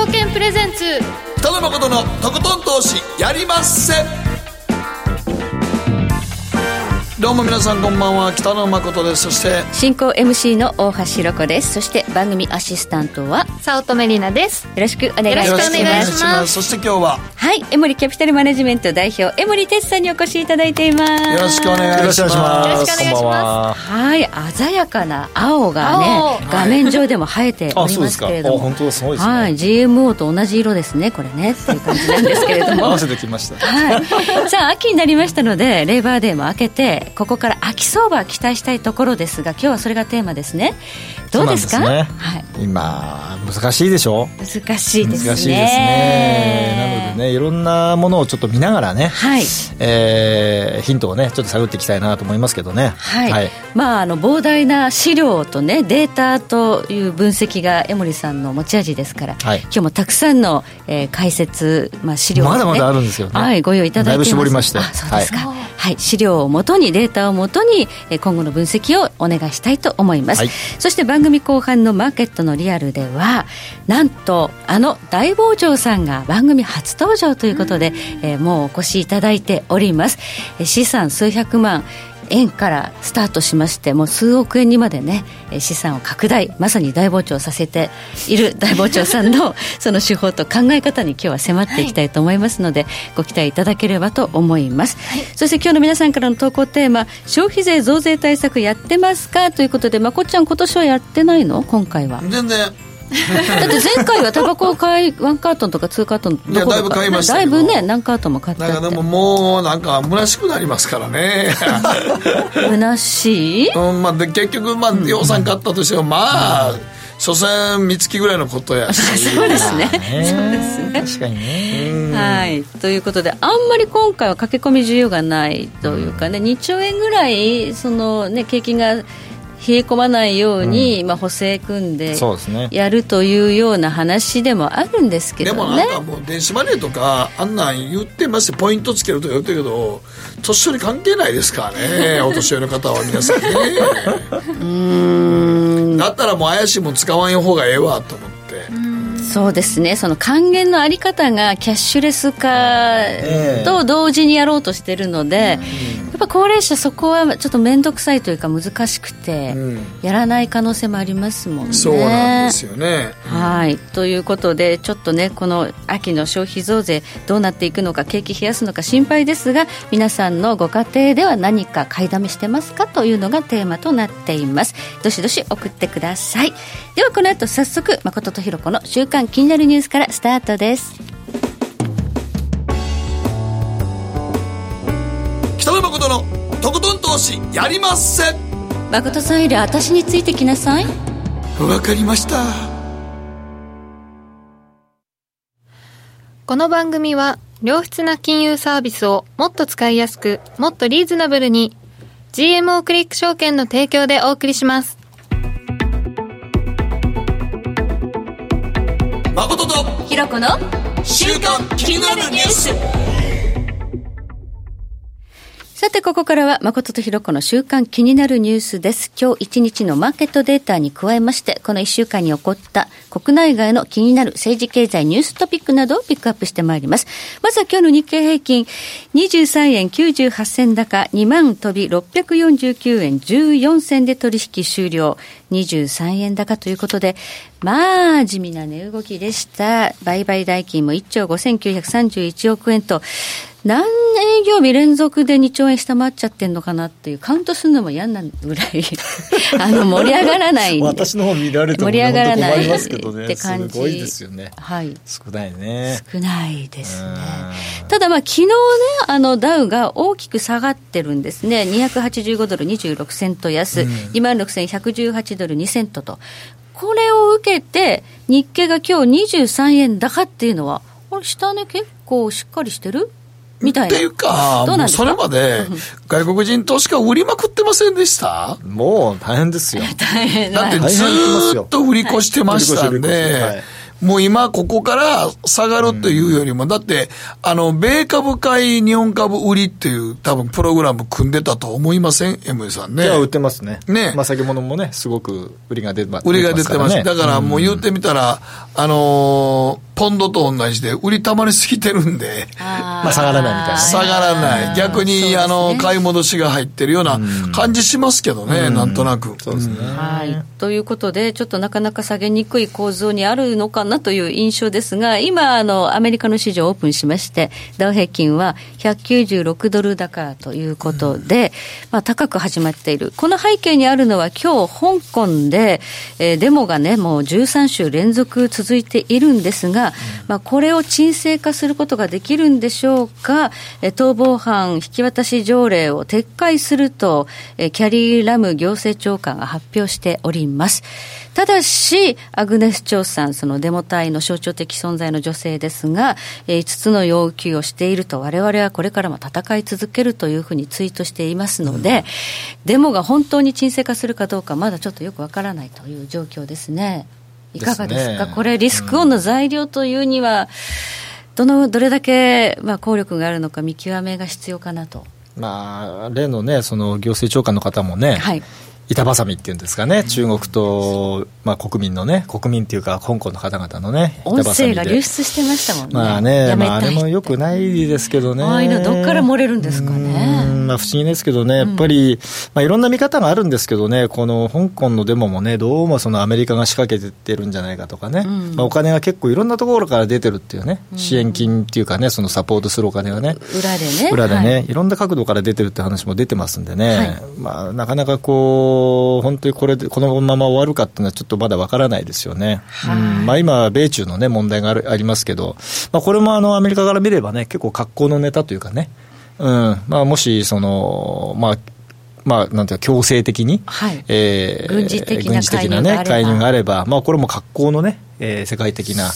証券プレゼンツ。北野誠のとことん投資やりまっせ。どうも皆さんこんばんは。北野誠です。そして進行 MC の大橋ロコです。そして番組アシスタントは早乙女里奈です。よろしくお願いしよろますしくお願いします。そして今日ははい。エモリキャピタルマネジメント代表江森哲さんにお越しいただいています。よろしくお願いします。よろしくお願いします。こんばんは。はい。鮮やかな青がね青。画面上でも映えておりますけれども、あそうですか。あ本当すごいですね。はい。GMO と同じ色ですねこれね。っていう感じなんですけれども。合わせてきました。はい、さあ秋になりましたのでレーバーデーも明けてここから秋相場期待したいところですが今日はそれがテーマですね。どうですか？そうなんですはい、今、難しいでしょ？難しいですね。難しいですね。なのでね、いろんなものをちょっと見ながらね、はい。えーヒントをね、ちょっと探っていきたいなと思いますけどね。はい、まああの膨大な資料とねデータという分析が江森さんの持ち味ですから、はい。今日もたくさんの、えー解説、まあ、資料を、ね、まだまだあるんですよね。はいご用意いただいています。だいぶ絞りまして。あそうですか、はい。資料をもとにデータをもとに、えー今後の分析をお願いしたいと思います、はい。そして番組後半のマーケットのリアルではなんとあの大傍聴さんが番組初登場ということで、えーもうお越しいただいております、えー資産数百万円からスタートしましてもう数億円にまでねえー資産を拡大まさに大膨張させている大膨張さんの その手法と考え方に今日は迫っていきたいと思いますので、ご期待いただければと思います、そして今日の皆さんからの投稿テーマ消費税増税対策やってますか？ということでまこっちゃん今年はやってないの？今回は。全然だって前回はタバコを買い1カートンとか2カートンどころかいやだいぶ買いましただいぶね何カートンも買っただからでももうなんか虚しくなりますからね。虚しい？うんまあ、で結局、まあ、予算買ったとしても、まあ、所詮三月ぐらいのことやし。そうですね。ね。確かにね。はい、ということであんまり今回は駆け込み需要がないというかね、2兆円ぐらいその、ね、景気が冷え込まないように、まあ、補正組んでそうですね。やるというような話でもあるんですけでどね。もなんかもう電子マネーとかあんなん言ってましてポイントつけるとか言ってるけど年寄り関係ないですからね お年寄りの方は皆さんね。だったらもう怪しいもん使わん方がええわと思って。そうですね。その還元のあり方がキャッシュレス化と同時にやろうとしてるので、ぱ高齢者そこはちょっと面倒くさいというか難しくて、ん。やらない可能性もありますもんね。そうなんですよね。はい。ということでちょっとねこの秋の消費増税どうなっていくのか景気冷やすのか心配ですが皆さんのご家庭では何か買いだめしてますかというのがテーマとなっています。どしどし送ってください。ではこの後早速誠とひろ子の週刊気になるニュースからスタートです野誠のとことん投資やりまっせ誠さんより私についてきなさい。わかりました。この番組は良質な金融サービスをもっと使いやすくもっとリーズナブルに GMO クリック証券の提供でお送りします。誠とひろ子の週刊気になるニュースさて、ここからは、誠とひろ子の週間気になるニュースです。今日一日のマーケットデータに加えまして、この一週間に起こった国内外の気になる政治経済ニューストピックなどをピックアップしてまいります。まずは今日の日経平均、23円98銭高、2万飛び649円14銭で取引終了。23円高ということで、まあ、地味な値動きでした。売買代金も1兆5931億円と、何営業日連続で2兆円下回っちゃってんのかなっていう、カウントするのも嫌なぐらい、あの、盛り上がらない。私の方見られても盛り上がらないって感じ。すごいですよねはい。少ないね。少ないですねうん。ただまあ昨日ね、あのダウが大きく下がってるんですね。285ドル26セント安、26,118ドル2セントと。これを受けて、日経が今日23円高っていうのは、これ下値結構しっかりしてる？みたいな。っていうか、もうどうなんですか？それまで外国人投資家売りまくってませんでした？もう大変ですよ。大変だってず売っと売り越してましたんでい、もう今ここから下がるというよりも、だって、あの、米株買い日本株売りっていう多分プログラム組んでたと思いません ?M さんねじゃ。あ売ってますね。ねまあ先物もね、すごく売りが出てます売りが出てます。だからもう言ってみたら、あのーポンドと同じで、売り溜まりすぎてるんで、まあ下がらないみたいなね下がらない。逆に、あの、買い戻しが入ってるような感じしますけどね、なんとなく。そうですね。はい。ということで、ちょっとなかなか下げにくい構造にあるのかなという印象ですが、今、あの、アメリカの市場オープンしまして、ダウ平均は196ドル高ということで、まあ、高く始まっている。この背景にあるのは、今日、香港で、えーデモがね、もう13週連続続いているんですが、まあ、これを沈静化することができるんでしょうか、えー逃亡犯引き渡し条例を撤回すると、えーキャリー・ラム行政長官が発表しております。ただし、アグネス・チョウさん、そのデモ隊の象徴的存在の女性ですが、えー5つの要求をしていると、我々はこれからも戦い続けるというふうにツイートしていますので、デモが本当に沈静化するかどうか、まだちょっとよくわからないという状況ですね。いかがですか、ですね。これ、リスクオンの材料というには、どのどれだけ、まあ、効力があるのか見極めが必要かなと。まあ、例のね、その行政長官の方もね、はい。板挟みっていうんですかね、中国と、まあ、国民のね、国民っていうか、香港の方々のね、音声が流出してましたもんね。まあね、まあ、あれもよくないですけどね。ああいうのどっから漏れるんですかね。うんまあ、不思議ですけどね、やっぱり、まあ、いろんな見方があるんですけどね、この香港のデモもね、どうもそのアメリカが仕掛けてるんじゃないかとかね、うん。まあ、お金が結構いろんなところから出てるっていうね、支援金っていうかね、そのサポートするお金がね。裏でね。裏でね、はい。い、ろんな角度から出てるって話も出てますんでね、はい。まあ、なかなかこう、本当にこれで、このまま終わるかっていうのは、ちょっとまだわからないですよね。うん。まあ、今、米中のね、問題があるありますけど、まあ、これもあのアメリカから見ればね、結構格好のネタというかね、うん。まあ、もし、その、まあ、まあ、なんていうか、強制的に、はい。えー軍事的なね、介入があれば。介入があれば、まあ、これも格好のね、えー世界的な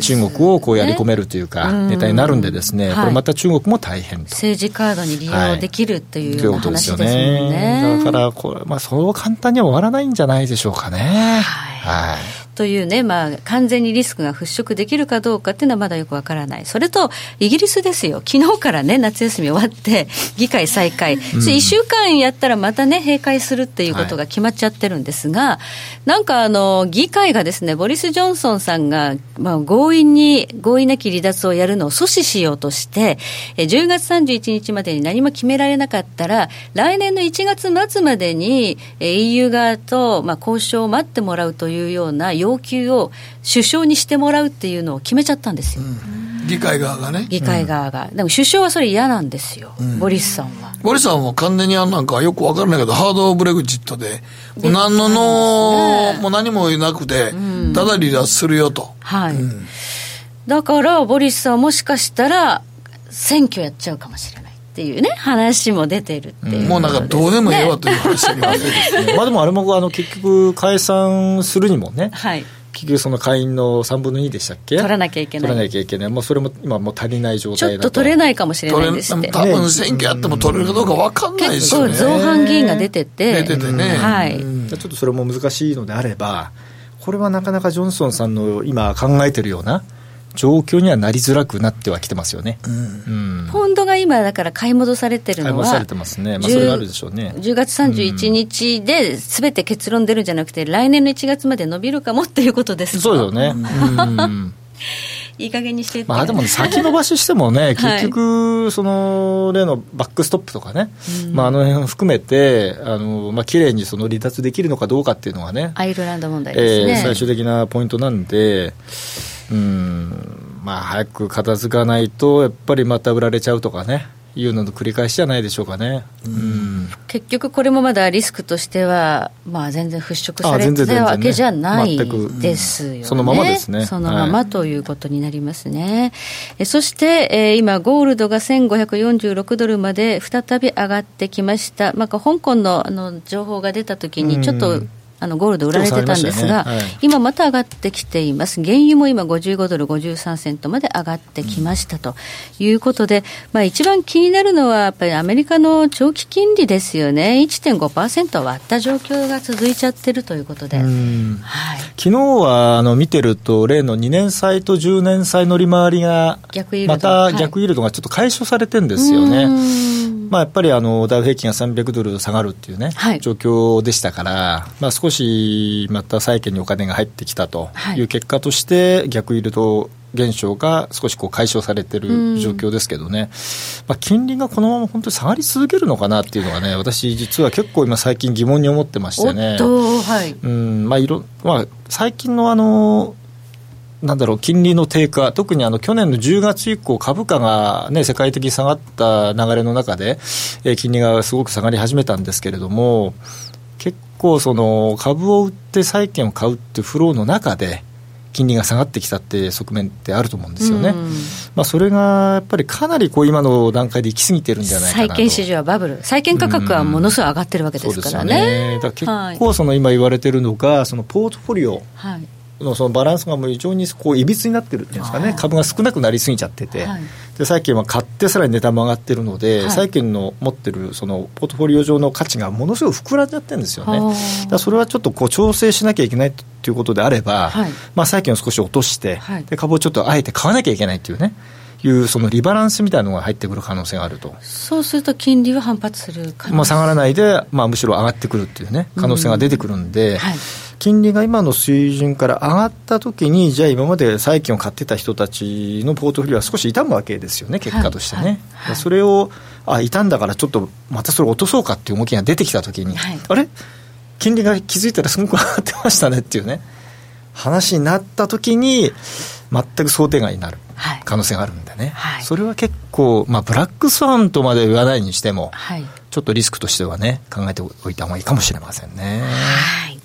中国をこうやり込めるというか、ねネタになるんでですね、はいこれまた中国も大変と。政治カードに利用できるっていうというようなことですよ話ですもんね。ね。だからこれ、まあ、そう簡単には終わらないんじゃないでしょうかね。はいはい。というね、まあ、完全にリスクが払拭できるかどうかっていうのはまだよくわからない。それと、イギリスですよ。昨日からね、夏休み終わって、議会再開。それ1週間やったらまたね、閉会するっていうことが決まっちゃってるんですが、なんかあの、議会がですね、ボリス・ジョンソンさんが、まあ、強引に、強引なき離脱をやるのを阻止しようとして、え10月31日までに何も決められなかったら、来年の1月末までにえ EU 側と、まあ、交渉を待ってもらうというような要求を首相にしてもらうっていうのを決めちゃったんですよ、議会側がね。議会側が。でも首相はそれ嫌なんですよ、ボリスさんは。ゴリさんも完全にあのなんかよくわからないけど、ハードブレグジットで、もう何のの、もう何もなくて、ただ離脱するよと。はい、だから、ボリスさんはもしかしたら、選挙やっちゃうかもしれないっていうね、話も出てるっていう、もうなんかどうでもええわという話になります まあでもあれもあの結局解散するにもね、はい、結局その会員の3分の2でしたっけ？取らなきゃいけない取らなきゃいけない。もうそれも今もう足りない状ちょ態だと。っと取れないかもしれないんですって。多分選挙やっても取れるかどうかわかんないですよね。結構造反議員が出てて、出ててね。はいうんちょっとそれも難しいのであれば、これはなかなかジョンソンさんの今考えてるような状況にはなりづらくなってはきてますよね。うん。ポンドが今だから買い戻されてるのは、買い戻されてますね。まあそれがあるでしょうね。10月31日で全て結論出るんじゃなくて、来年の1月まで伸びるかもっていうことですか？そうよね。うん。いい加減にしてまあでもね、先延ばししてもね、結局、その例のバックストップとかね、まああの辺含めて、あのまあ綺麗にその離脱できるのかどうかっていうのがね、アイルランド問題ですね。えー最終的なポイントなんで、うん、まあ早く片付かないと、やっぱりまた売られちゃうとかね、いうのの繰り返しじゃないでしょうかね。うん。結局これもまだリスクとしては、まあ、全然払拭されてたわけじゃないですよね、そのままですね。そのままということになりますね。えそして、えー今、ゴールドが1546ドルまで再び上がってきました。まあ、香港のあの情報が出たときに、ちょっと、うんあのゴールド売られてたんですが、ねはい今また上がってきています。原油も今55ドル53セントまで上がってきましたということで、まあ一番気になるのはやっぱりアメリカの長期金利ですよね。1.5%割った状況が続いちゃってるということで。うんはい。昨日はあの見てると、例の2年債と10年債の利回りが、またはい逆イールドがちょっと解消されてるんですよね。うんまあ、やっぱりあのダウ平均が300ドル下がるっていうね、はい状況でしたから、まあ、少しまた債券にお金が入ってきたとはい。いう結果として、逆イールド現象が少しこう解消されてる状況ですけどね、まあ、金利がこのまま本当に下がり続けるのかなっていうのがね、私、実は結構今、最近疑問に思ってましてね。はい。うんまあいろまあ、最近のあのなんだろう金利の低下、特にあの去年の10月以降、株価が、ね、世界的に下がった流れの中で、えー、金利がすごく下がり始めたんですけれども、結構その、株を売って債券を買うっていうフローの中で、金利が下がってきたって側面ってあると思うんですよね、まあ、それがやっぱりかなりこう今の段階で行き過ぎてるんじゃないかなと。債券市場はバブル、債券価格はものすごい上がってるわけですからね。ね結構その今言われてるのが、そのポートフォリオ、はいのそのバランスがもう非常にこういびつになってるっていうんですかね、株が少なくなりすぎちゃって。て、はい、で債券は買ってさらに値段も上がってるので、はい、債券の持ってるそのポートフォリオ上の価値がものすごい膨らんじゃってるんですよね。だそれはちょっとこう調整しなきゃいけないということであれば、はい、まあ債券を少し落として、で株をちょっとあえて買わなきゃいけないっていうね。いうそのリバランスみたいなのが入ってくる可能性があると。そうすると金利は反発するまあ、下がらないで、まあ、むしろ上がってくるっていうね可能性が出てくるんで、うんはい、金利が今の水準から上がったときに、じゃあ今まで債券を買ってた人たちのポートフォリオは少し傷むわけですよね、結果としてね。はい。はい、それを、あ、傷んだからちょっとまたそれ落とそうかっていう動きが出てきたときに、はい、あれ？金利が気づいたらすごく上がってましたねっていうね、話になったときに、全く想定外になる可能性があるんでね、はい、それは結構、まあ、ブラックスワンとまで言わないにしても、はい、ちょっとリスクとしてはね、考えておいた方がいいかもしれませんね。はい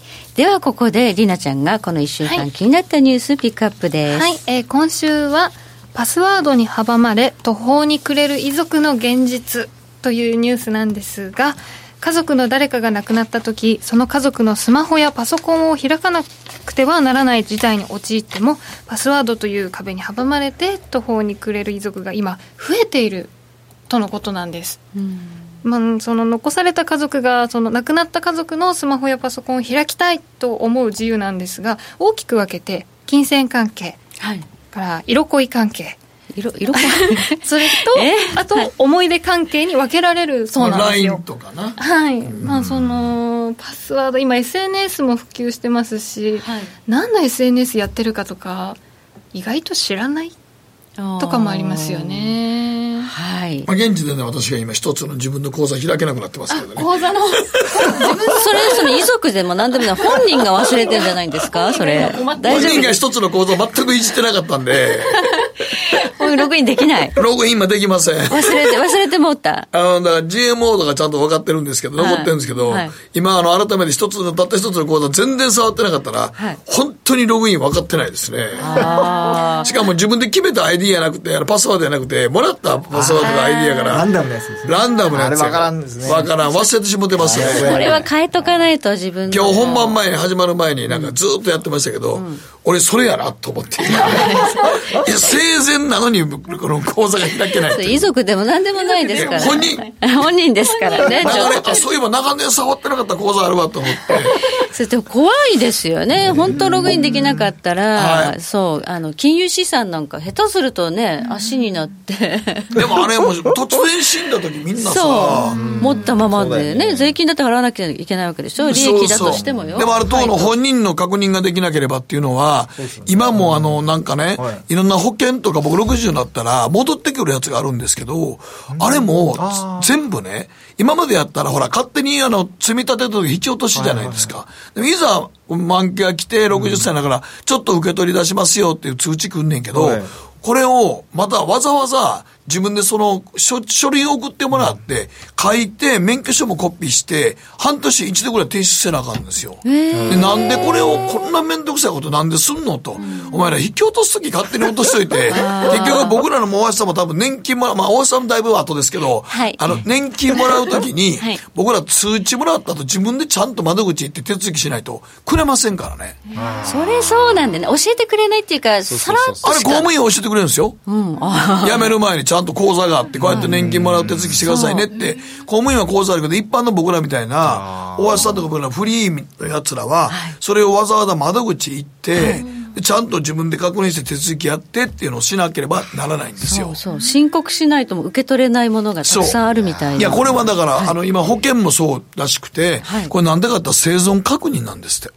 ではここでりなちゃんがこの1週間気になったニュースピックアップです。はい、えー、今週はパスワードに阻まれ途方に暮れる遺族の現実というニュースなんですが、家族の誰かが亡くなった時その家族のスマホやパソコンを開かなくてはならない事態に陥ってもパスワードという壁に阻まれて途方に暮れる遺族が今増えているとのことなんです。うんまあ、その残された家族がその亡くなった家族のスマホやパソコンを開きたいと思う自由なんですが大きく分けて金銭関係、はい、から色恋関係。色色 それと あと思い出関係に分けられるそうなんですよ。とかな。はい、まあそのパスワード今 SNS も普及してますし、はい、何の SNS やってるかとか意外と知らないとかもありますよね。はい。まあ、現時点で私が今一つの自分の口座開けなくなってますけどね。口座の？自分それ、その遺族でも何でもない。本人が忘れてんじゃないんですか？それ。大丈夫本人が一つの口座全くいじってなかったんで。ログインできない。ログイン今できません。忘れて、忘れてもった。あの、だから GMO とかちゃんと分かってるんですけど、残ってるんですけど、はい、今、あの、改めて一つの、たった一つの口座全然触ってなかったら、はい、本当にログイン分かってないですね。しかも自分で決めた ID やなくて、パスワードじゃなくて、もらったパスワードが ID やから。ランダムなやつですね。ランダムなやつ。あれ分からんですね。分からん。忘れてしもてますね。これは変えとかないと自分今日本番前に始まる前になんかずっとやってましたけど、うん、俺それやなと思って。いや、生前なのに、この口座が開けない遺族でも何でもないですから。本人？本人ですからね。そういえば長年触ってなかった口座あるわと思って。それでも怖いですよね。本当ログインできなかったら、はい、そう、あの、金融資産なんか下手するとね、足になって。でもあれも突然死んだ時みんなさ、そう、持ったままでね、税金だって払わなきゃいけないわけでしょ。利益だとしてもよ。でもあれ当の本人の確認ができなければっていうのは、今もあの、なんかね、い。ろんな保険とか僕60になったら戻ってくるやつがあるんですけど、あれも全部ね、今までやったらほら勝手にあの、積み立てと引き落としじゃないですか。でもいざ満期が来て60歳だから、ちょっと受け取り出しますよっていう通知くんねんけど、これをまたわざわざ自分でその書書類を送ってもらって、書いて、免許証もコピーして、半年一度ぐらい提出せなあかんんですよ。で、なんでこれを、こんな面倒くさいことなんですんのと。お前ら引き落とすとき勝手に落としといて、結局僕らの大橋さんも多分年金もらう、まあ大橋さんもだいぶ後ですけど、はい、あの、年金もらうときに、はい、僕ら通知もらったと自分でちゃんと窓口行って手続きしないとくれませんからね。それそうなんだね。教えてくれないっていうか、さらっと。あれ公務員教えてくれるんですよ。うん、辞める前にちゃんと口座があって、こうやって年金もらう手続きしてくださいねって、公務員は口座あるけど、一般の僕らみたいな、大橋さんとか僕らフリーのやつらは、それをわざわざ窓口行って、ちゃんと自分で確認して手続きやってっていうのをしなければならないんですよ。そうそう。申告しないとも受け取れないものがたくさんあるみたいな。いや、これはだから、はい、あの、今保険もそうらしくて、はい、これなんでかって生存確認なんですって。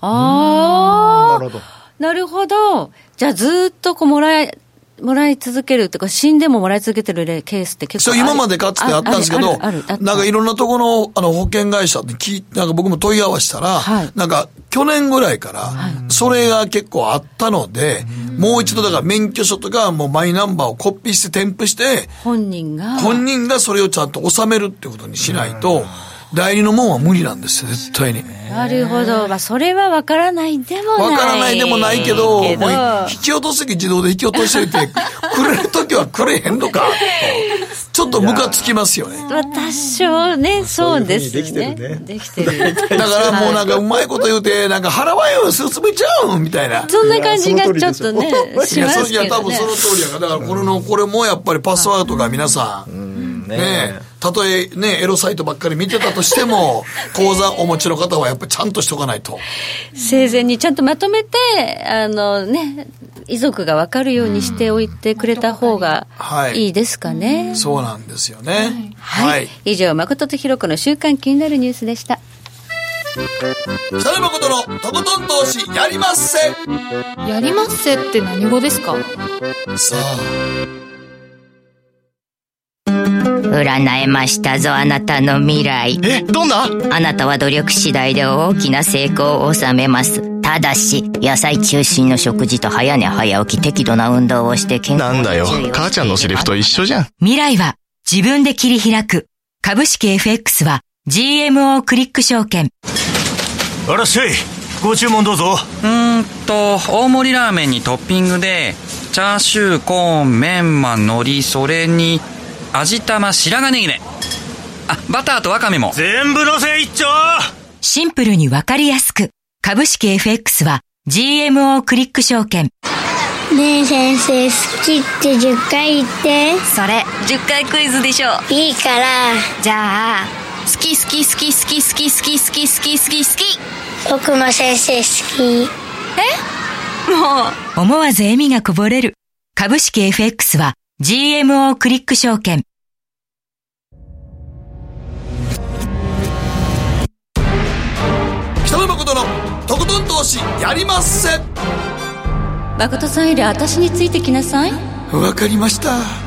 ああ。なるほど。なるほど。じゃあずっとこうもらえ、もらい続けるっていうか、死んでももらい続けてるケースって結構そう、今までかつてあったんですけど、なんかいろんなところのあの保険会社って聞なんか僕も問い合わせたら、はい、なんか去年ぐらいから、それが結構あったので、もう一度だから免許証とかもうマイナンバーをコピーして添付して、本人が、本人がそれをちゃんと収めるってことにしないと、代理のもんは無理なんですよ、絶対に。なるほど。まあ、それはわからないでもない。わからないでもないけど、けどもう引き落とす時自動で引き落としておいて、くれる時はくれへんのか、ちょっとムカつきますよね。まあ、多少ね、そうですね。できてる。だからもうなんかうまいこと言うて、なんか払わんよ、進めちゃうみたいな。そんな感じがちょっとね、しますけど、ね。いや、多分その通りやから。だからこれの、これもやっぱりパスワードが皆さん、ねたとえね、エロサイトばっかり見てたとしても、口座お持ちの方はやっぱりちゃんとしとかないと。生前にちゃんとまとめて、あのね、遺族が分かるようにしておいてくれた方がいいですかね。はい、そうなんですよね。はい。はい、以上、誠とひろ子の週刊気になるニュースでした。北野誠のとことん投資やりまっせやりまっせって何語ですか？さあ。占えましたぞ、あなたの未来。え、どんな？あなたは努力次第で大きな成功を収めます。ただし、野菜中心の食事と早寝早起き適度な運動をして健康なんだよ、母ちゃんのセリフと一緒じゃん。未来は自分で切り開く。株式 FX は GMO クリック証券。あらっしゃい。ご注文どうぞ。うーんと、大盛りラーメンにトッピングで、チャーシュー、コーン、メンマ、海苔、それに、味玉白髪ネギね。あバターとワカメも。全部のせ一丁。シンプルにわかりやすく。株式 FX は GMO クリック証券。ねえ先生好きって10回言って。それ10回クイズでしょいいから。じゃあ好き好き好き好き好き好き好き好き好き好き。僕も先生好き。え？もう。思わず笑みがこぼれる。株式 FX は GMO クリック証券。北野誠のとことん投資やりまっせ。誠さんより私についてきなさい。わかりました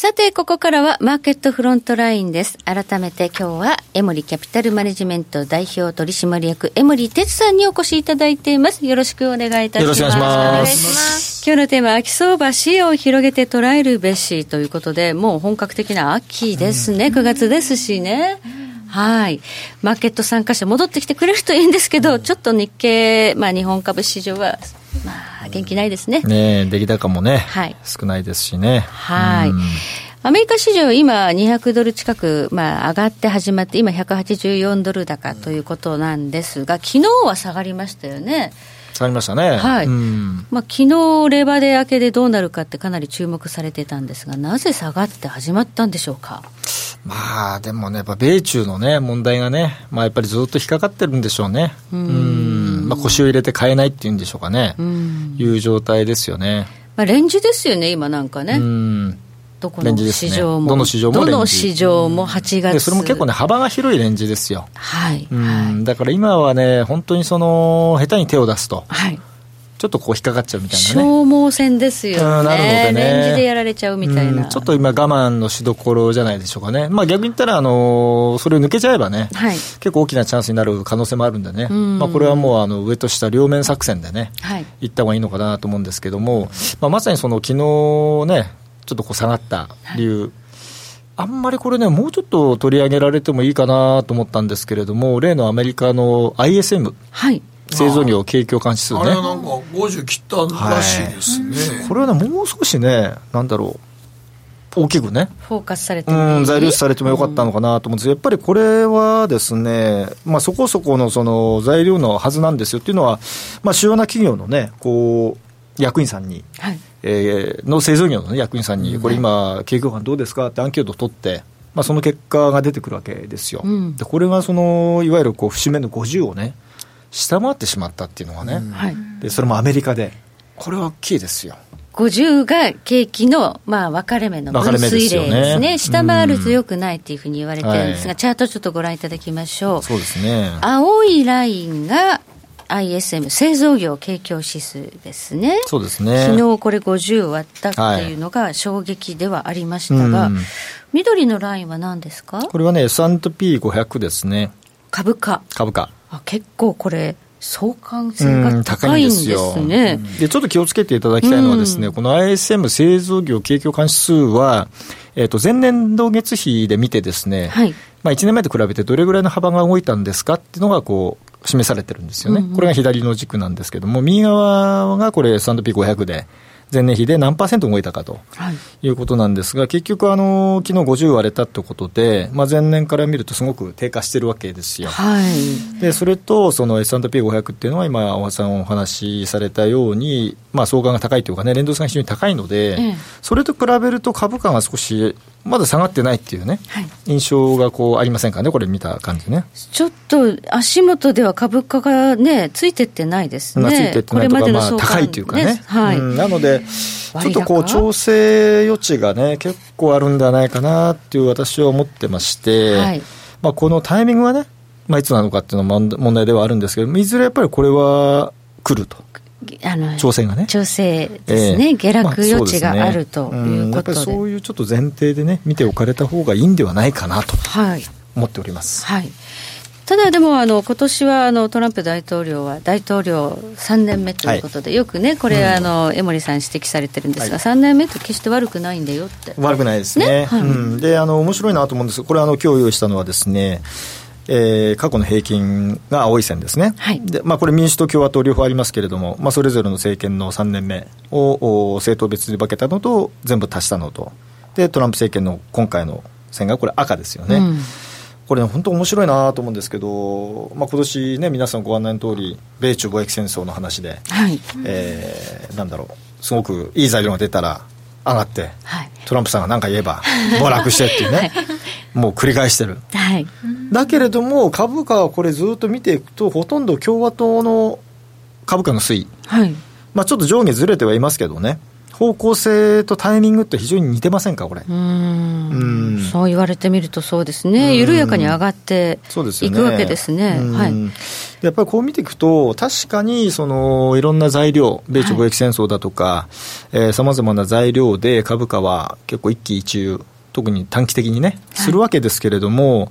さて、ここからはマーケットフロントラインです。改めて今日は、エモリキャピタルマネジメント代表取締役、エモリ哲さんにお越しいただいています。よろしくお願いいたします。よろしくお願いします。今日のテーマ、秋相場、視野を広げて捉えるべしということで、もう本格的な秋ですね。うん、9月ですしね。はい。マーケット参加者戻ってきてくれるといいんですけど、ちょっと日経、まあ日本株市場は、まあ元気ないですね。ね出来高もね、はい、少ないですしね。はい。アメリカ市場、今、200ドル近く、まあ、上がって始まって、今、184ドル高ということなんですが、昨日は下がりましたよね。下がりましたね。はい。うん、まあ、昨日、レバーデー明けでどうなるかってかなり注目されてたんですが、なぜ下がって始まったんでしょうか？まあ、でもね、やっぱ米中のね、問題がね、まあ、やっぱりずっと引っかかってるんでしょうね。うん。まあ、腰を入れて買えないっていうんでしょうかね。うん。いう状態ですよね。まあ、レンジですよね、今なんかね。うん。どこの市場も、ね、どの市場もどの市場も8月。それも結構ね幅が広いレンジですよ。はい、うん、だから今はね本当にその下手に手を出すと、はい、ちょっとこう引っかかっちゃうみたいなね。消耗戦ですよね、なるのでね。レンジでやられちゃうみたいな、ちょっと今我慢のしどころじゃないでしょうかね。まあ逆に言ったらあのそれを抜けちゃえばね、はい、結構大きなチャンスになる可能性もあるんでね、まあ、これはもうあの上と下両面作戦でね、はい、行った方がいいのかなと思うんですけども、まあ、まさにその昨日ねちょっとこう下がった理由、はい、あんまりこれね、もうちょっと取り上げられてもいいかなと思ったんですけれども、例のアメリカの ISM、はい、製造業景況感指数ね。あれはなんか50切ったらしいですね、はい、これはね、もう少しね、なんだろう。大きくね、フォーカスされてうん、材料視されてもよかったのかなと思うんです。けど、やっぱりこれはですね、まあ、そこそこのその材料のはずなんですよっていうのは、まあ、主要な企業のね、こう役員さんに、はい、えー、の製造業の、ね、役員さんに、これ今、景況感どうですかってアンケートを取って、まあ、その結果が出てくるわけですよ。うん、でこれがそのいわゆるこう節目の50をね、下回ってしまったっていうのがね、うん、でそれもアメリカで、これは大きいですよ。50が景気の、まあ、分かれ目の分水嶺ですね、下回るとよくないっていうふうに言われてるんですが、はい、チャートちょっとご覧いただきましょう。そうですね青いラインが ISM 製造業景況指数ですね。そうですね。昨日これ50割ったっていうのが衝撃ではありましたが、はい、緑のラインは何ですか？これはね、S&P500 ですね。株価。株価。あ結構これ、相関性が高いんですね、うん、でちょっと気をつけていただきたいのはですね、うん、この ISM 製造業景況感指数は、えー、と前年度月比で見てですね、はい、まあ、1年前と比べてどれぐらいの幅が動いたんですかっていうのがこう示されてるんですよね、うんうん、これが左の軸なんですけども右側がこれ S&P500 で前年比で何パーセント動いたかとい。うことなんですが、はい、結局あの、昨日50割れたということで、まあ、前年から見るとすごく低下してるわけですよ。はい、でそれと、その S&P500 っていうのは、今、大橋さんお話しされたように、まあ、相関が高いというかね、連動性が非常に高いので、ええ、それと比べると株価が少しまだ下がってないっていうね、はい、印象がこうありませんかね、これ見た感じね。ちょっと足元では株価がね、ついてってないですね。まあ、ついてってないとか、まあ、高いというかね。ねはい、うん、なので、ちょっとこう、調整余地がね、結構あるんではないかなっていう私は思ってまして、はい、まあ、このタイミングはね、まあ、いつなのかっていうのは問題ではあるんですけど、いずれやっぱりこれは来ると。あの調整がね。調整ですね、えー、下落余地があるということで、まあ、うそういうちょっと前提でね見ておかれた方がいいんではないかなと思っております。はい、はいただでもあの今年はあのトランプ大統領は大統領3年目ということで、はい、よくねこれ、あの江森さん指摘されてるんですが、はい、3年目って決して悪くないんだよって。悪くないですね、ね。はい、うん、であの面白いなと思うんです。これあの今日用意したのはですねえー、過去の平均が青い線ですね、はい。でまあ、これ、民主党、共和党両方ありますけれども、まあ、それぞれの政権の3年目を政党別に分けたのと、全部足したのと、でトランプ政権の今回の線がこれ、赤ですよね。うん。これ、ね、本当面白いなと思うんですけど、まあ今年ね、皆さんご案内の通り、米中貿易戦争の話で、はい、えー、なんだろう、すごくいい材料が出たら上がって、はい、トランプさんが何か言えば、暴落してっていうね、はい、もう繰り返してる。はい。だけれども、株価はこれずっと見ていくと、ほとんど共和党の株価の推移、はい、まあ、ちょっと上下ずれてはいますけどね。方向性とタイミングって非常に似てませんか、これ。うん。そう言われてみるとそうですね、緩やかに上がっていくわけですね。はい、やっぱりこう見ていくと、確かにそのいろんな材料、米中貿易戦争だとか、さまざまな材料で株価は結構一喜一憂、特に短期的にね、するわけですけれども、はい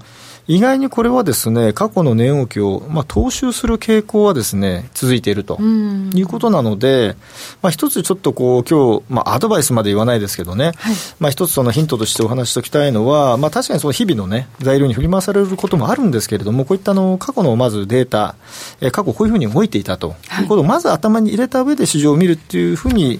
意外にこれはですね、過去の値動きを、まあ、踏襲する傾向はですね、続いているということなので、まあ、一つちょっとこう、今日、まあ、アドバイスまで言わないですけどね、はい、まあ、一つそのヒントとしてお話しておきたいのは、まあ、確かにその日々のね、材料に振り回されることもあるんですけれども、こういったあの、過去のまずデータ、え過去こういうふうに動いていたということをまず頭に入れた上で市場を見るっていうふうに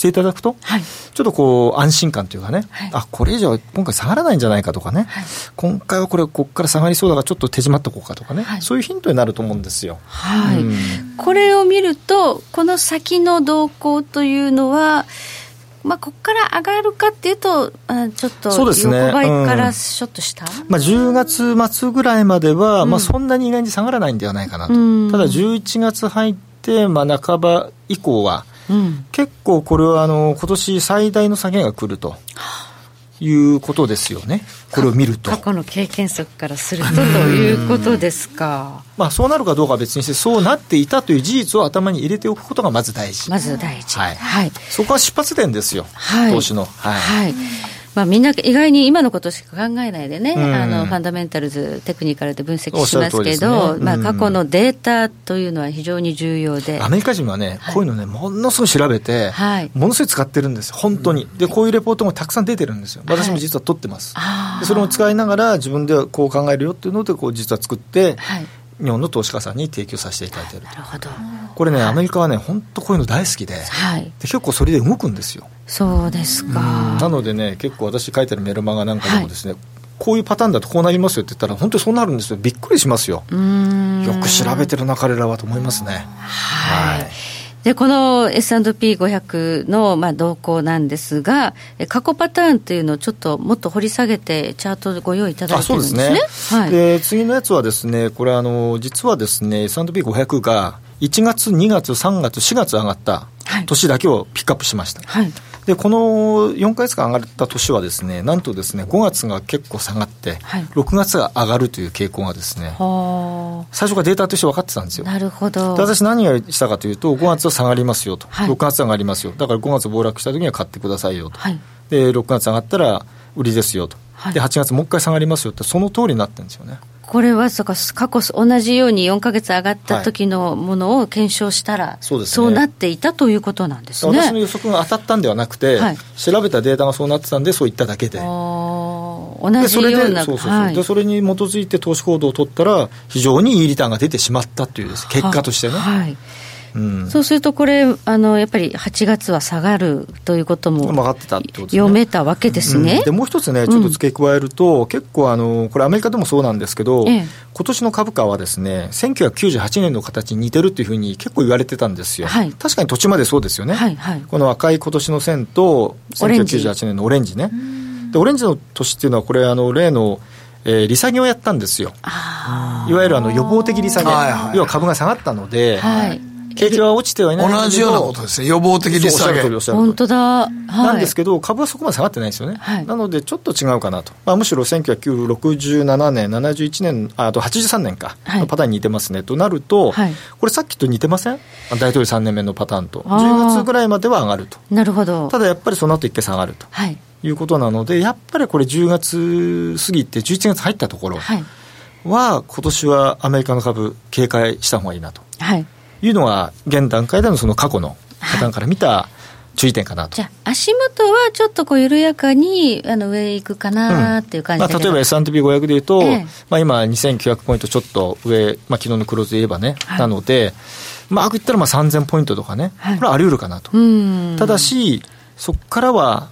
していただくと、はい、ちょっとこう安心感というかね、はい、あこれ以上今回下がらないんじゃないかとかね、はい、今回はこれここから下がりそうだからちょっと手締まっておこうかとかね、そういうヒントになると思うんですよ。はい、うん、これを見るとこの先の動向というのはまあ、ここから上がるかっていうと、あちょっと横ばいからちょっとした、ねうん、まあ、10月末ぐらいまでは、うん、まあ、そんなに意外に下がらないんではないかなと、うん、ただ11月入って、まあ、半ば以降は、結構これはあの今年最大の下げが来ると。いうことですよね、これを見ると。過去の経験則からするとということですか。まあ、そうなるかどうかは別にして、そうなっていたという事実を頭に入れておくことがまず大事。まず大事。はい。はい、そこは出発点ですよ、はい、投資の。はい。はいまあ、みんな意外に今のことしか考えないでね、うん、あのファンダメンタルズ、テクニカルで分析しますけど、ね。うん、まあ、過去のデータというのは非常に重要で。アメリカ人はね、こういうのね、ものすごい調べて、はい、ものすごい使ってるんですよ、本当に。で、こういうレポートもたくさん出てるんですよ。私も実は取ってます。はい、それを使いながら、自分ではこう考えるよっていうので、こう実は作って、はい日本の投資家さんに提供させていただいているなるほど。これね、アメリカはね本当こういうの大好きで,、はい、で結構それで動くんですよ。そうですか。なのでね結構私書いてるメルマガなんかでもですね、はい、こういうパターンだとこうなりますよって言ったら本当にそうなるんですよ。びっくりしますよ。よく調べてるな彼らはと思いますね。はい、はいでこの S&P500 のまあ動向なんですが、過去パターンというのをちょっともっと掘り下げて、チャートでご用意いただいてるんですね。ですねはい、で次のやつはですね、これあの、実はですね、S&P500 が1月、2月、3月、4月上がった年だけをピックアップしました。はい、でこの4か月間上がった年はですねなんとですね5月が結構下がって、はい、6月が上がるという傾向がですね最初からデータとして分かってたんですよ。なるほど。私何をしたかというと5月は下がりますよと、はい、6月上がりますよ。だから5月暴落した時には買ってくださいよと、はい、で6月上がったら売りですよと、はい、で8月もう一回下がりますよってその通りになってるんですよねこれはそうか過去同じように4か月上がった時のものを検証したら、はい、そね、そうなっていたということなんですね。私の予測が当たったんではなくて、はい、調べたデータがそうなってたんでそう言っただけで。同じようなそでそれに基づいて投資行動を取ったら非常にいいリターンが出てしまったという結果としてね、はいうん、そうするとこれあの、やっぱり8月は下がるということも読めたわけですね。うん、でもう一つね、ちょっと付け加えると、うん、結構あの、これ、アメリカでもそうなんですけど、ええ、今年の株価はですね、1998年の形に似てるっていうふうに結構言われてたんですよ、はい、確かに土地までそうですよね、はいはい、この赤い今年の線と、1998年のオレンジね。でオレンジの年っていうのは、これ、あの例のえー、利下げをやったんですよ。いわゆるあの予防的利下げ、要は株が下がったので、はい、景気は落ちてはいない同じようなことですね。予防的利下げ。本当だ。はい、なんですけど、株はそこまで下がってないですよね。はい、なので、ちょっと違うかなと。まあ、むしろ1967年、71年、あと83年か、のパターンに似てますね。となると、はい、これさっきと似てません？大統領3年目のパターンと。10月ぐらいまでは上がると。なるほど。ただやっぱりその後一回下がると。はい。いうことなので、やっぱりこれ10月過ぎて11月入ったところは、今年はアメリカの株警戒した方がいいなと。はい。いうのが、現段階でのその過去のパターンから見た注意点かなと。じゃあ、足元はちょっとこう緩やかにあの上行くかなっていう感じ、うん、まあ、例えば S&P500 でいうと、ええ、まあ、今、2900ポイントちょっと上、まあ昨日のクローズで言えばね、はい、なので、まあ、言ったらまあ3000ポイントとかね、はい、これはあり得るかなと。ただし、そこからは